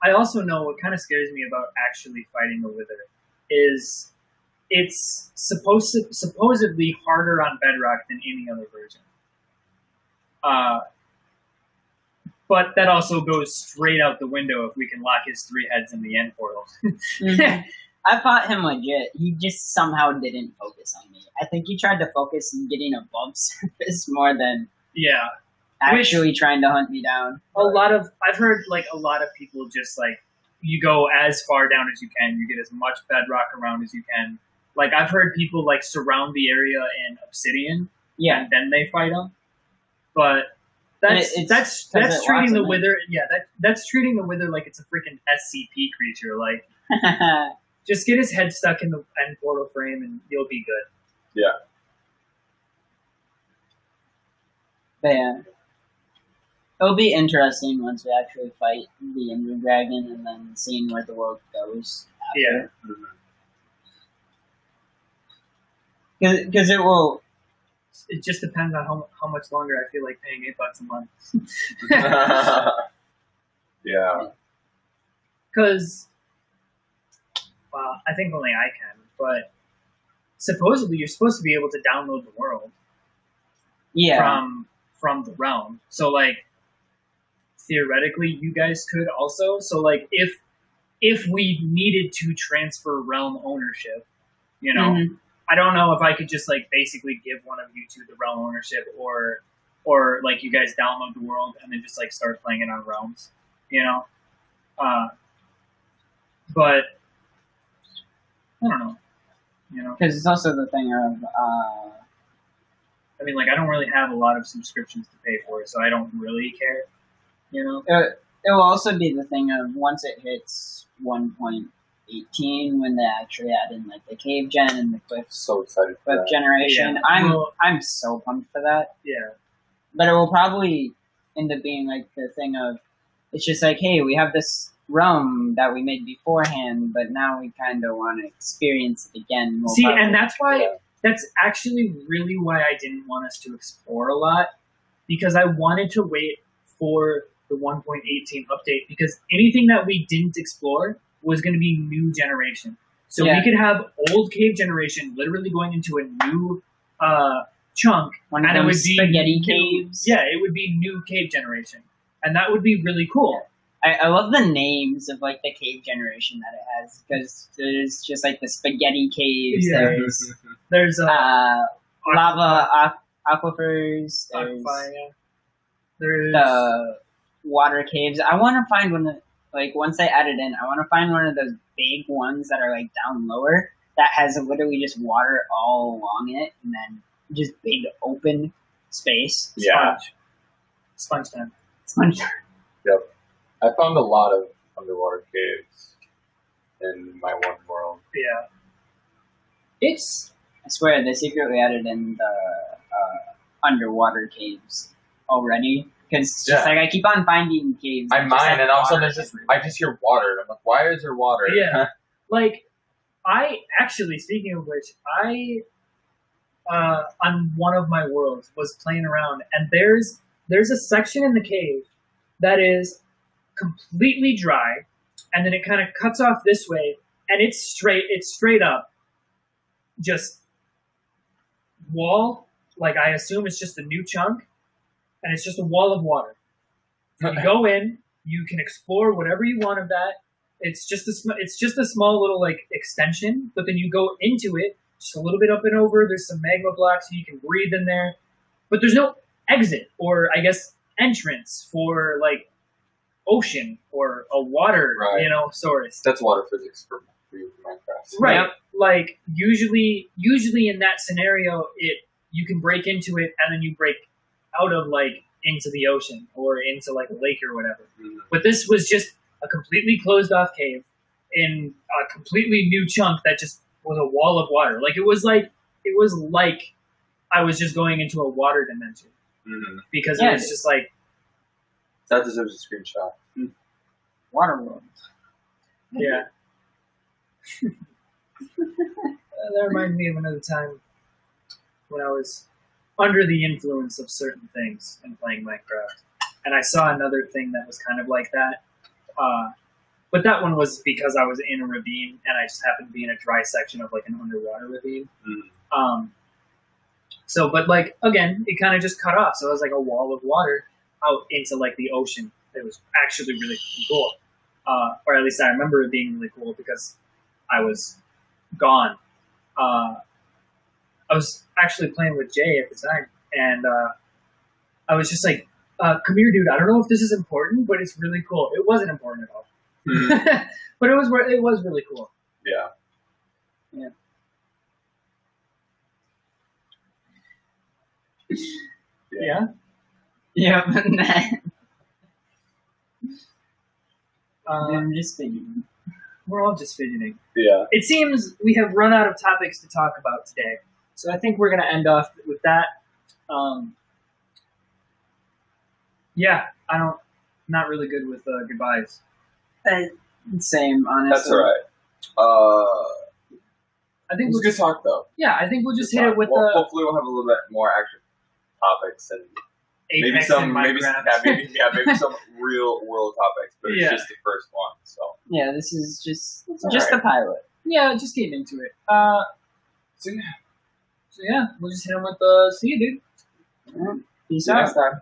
I also know what kind of scares me about actually fighting a wither is it's supposed to, supposedly harder on bedrock than any other version. Uh, but that also goes straight out the window if we can lock his three heads in the end portal. Mhm. <laughs> I fought him legit. He just somehow didn't focus on me. I think he tried to focus on getting above <laughs> surface more than yeah, Which- actually trying to hunt me down. a lot of I've heard like a lot of people just like you go as far down as you can, you get as much bedrock around as you can. Like I've heard people like surround the area in obsidian Yeah, and then they fight them. But that's It- that's that's treating the wither. Yeah, that that's treating the wither like it's a freaking SCP creature. Like <laughs> just get his head stuck in the end portal frame and you'll be good. but yeah. It'll be interesting once we actually fight the Ender Dragon and then seeing where the world goes. Yeah. Mm-hmm. Because it will. It just depends on how how much longer I feel like paying eight bucks a month. <laughs> <laughs> yeah. <laughs> Because, well, I think only I can, but supposedly you're supposed to be able to download the world Yeah. from from the realm. So like theoretically you guys could also. So like if if we needed to transfer realm ownership, you know, Mhm. I don't know if I could just like basically give one of you two the realm ownership or or like you guys download the world and then just like start playing it on realms, you know. Uh, but I don't know, you know. Because it's also the thing of. Uh, I mean, like I don't really have a lot of subscriptions to pay for, so I don't really care, you know. it, it will also be the thing of once it hits 1.18 when they actually add in like the cave gen and the cliff So excited for cliff that. generation. Yeah. I'm I'm so pumped for that. Yeah, But it will probably end up being like the thing of it's just like, hey, we have this realm that we made beforehand, but now we kind of want to experience it again. See, and that's why Yeah. that's actually really why I didn't want us to explore a lot because I wanted to wait for the 1.18 update because anything that we didn't explore was going to be new generation. So Yeah. we could have old cave generation literally going into a new uh, chunk. one and it would be spaghetti caves. Yeah, it would be new cave generation, and that would be really cool. I, I love the names of like the cave generation that it has because there's just like the spaghetti caves. Yeah. There's <laughs> There's uh, uh, lava oc- aquifers. There's Aquify, yeah. There's the water caves. I want to find one. Of, like once I add it in, I want to find one of those big ones that are like down lower that has literally just water all along it, and then just big open space. Yeah. sponge. Sponge time. Sponge. I found a lot of underwater caves in my one world. Yeah. It's. I swear they secretly added in the uh, underwater caves already because it's just Yeah. like I keep on finding caves. I that just mine, and all of a sudden water there's just. I just hear water, and I'm like, why is there water? Yeah. <laughs> Like, I actually, speaking of which, I uh, on one of my worlds was playing around, and there's there's a section in the cave that is completely dry, and then it kind of cuts off this way, and it's straight. It's straight up, just wall. Like I assume it's just a new chunk, and it's just a wall of water. You go in, you can explore whatever you want of that. It's just a sm- it's just a small little like extension, but then you go into it just a little bit up and over. There's some magma blocks, so you can breathe in there, but there's no exit or I guess entrance for like ocean or a water, Right. you know, source. That's water physics for, for you for Minecraft. Right. Yep. Like usually, usually in that scenario, it you can break into it and then you break out of like into the ocean or into like a lake or whatever. Mhm. But this was just a completely closed off cave in a completely new chunk that just was a wall of water. Like it was like it was like I was just going into a water dimension Mhm. because Yeah, it was just like That deserves a screenshot. water world. yeah. <laughs> Uh, that reminds me of another time when I was under the influence of certain things and playing Minecraft, and I saw another thing that was kind of like that. Uh, but that one was because I was in a ravine and I just happened to be in a dry section of like an underwater ravine. Mhm. Um, so, but like again, it kind of just cut off. So it was like a wall of water out into like the ocean. It was actually really cool, uh, or at least I remember it being really cool because I was gone. Uh, I was actually playing with Jay at the time, and uh, I was just like, uh, "Come here, dude. I don't know if this is important, but it's really cool." It wasn't important at all, Mhm. <laughs> but it was it was really cool. yeah. Yeah. Yeah, Uh, I'm just thinking. we're all just fidgeting. Yeah. It seems we have run out of topics to talk about today, so I think we're going to end off with that. Um, yeah, I don't, not really good with uh, goodbyes. Uh, Same, honestly. That's all right. Uh, I think we'll just, talk though. yeah, I think we'll just Good hit talk. it with Well, the hopefully we'll have a little bit more actual topics and maybe some maybe yeah maybe yeah maybe <laughs> some real world topics, but it's Yeah. just the first one. So Yeah, this is just It's just alright. the pilot. yeah, just getting into it. Uh, so yeah. so yeah, we'll just hit him with the see you, dude. Peace See you out. next time.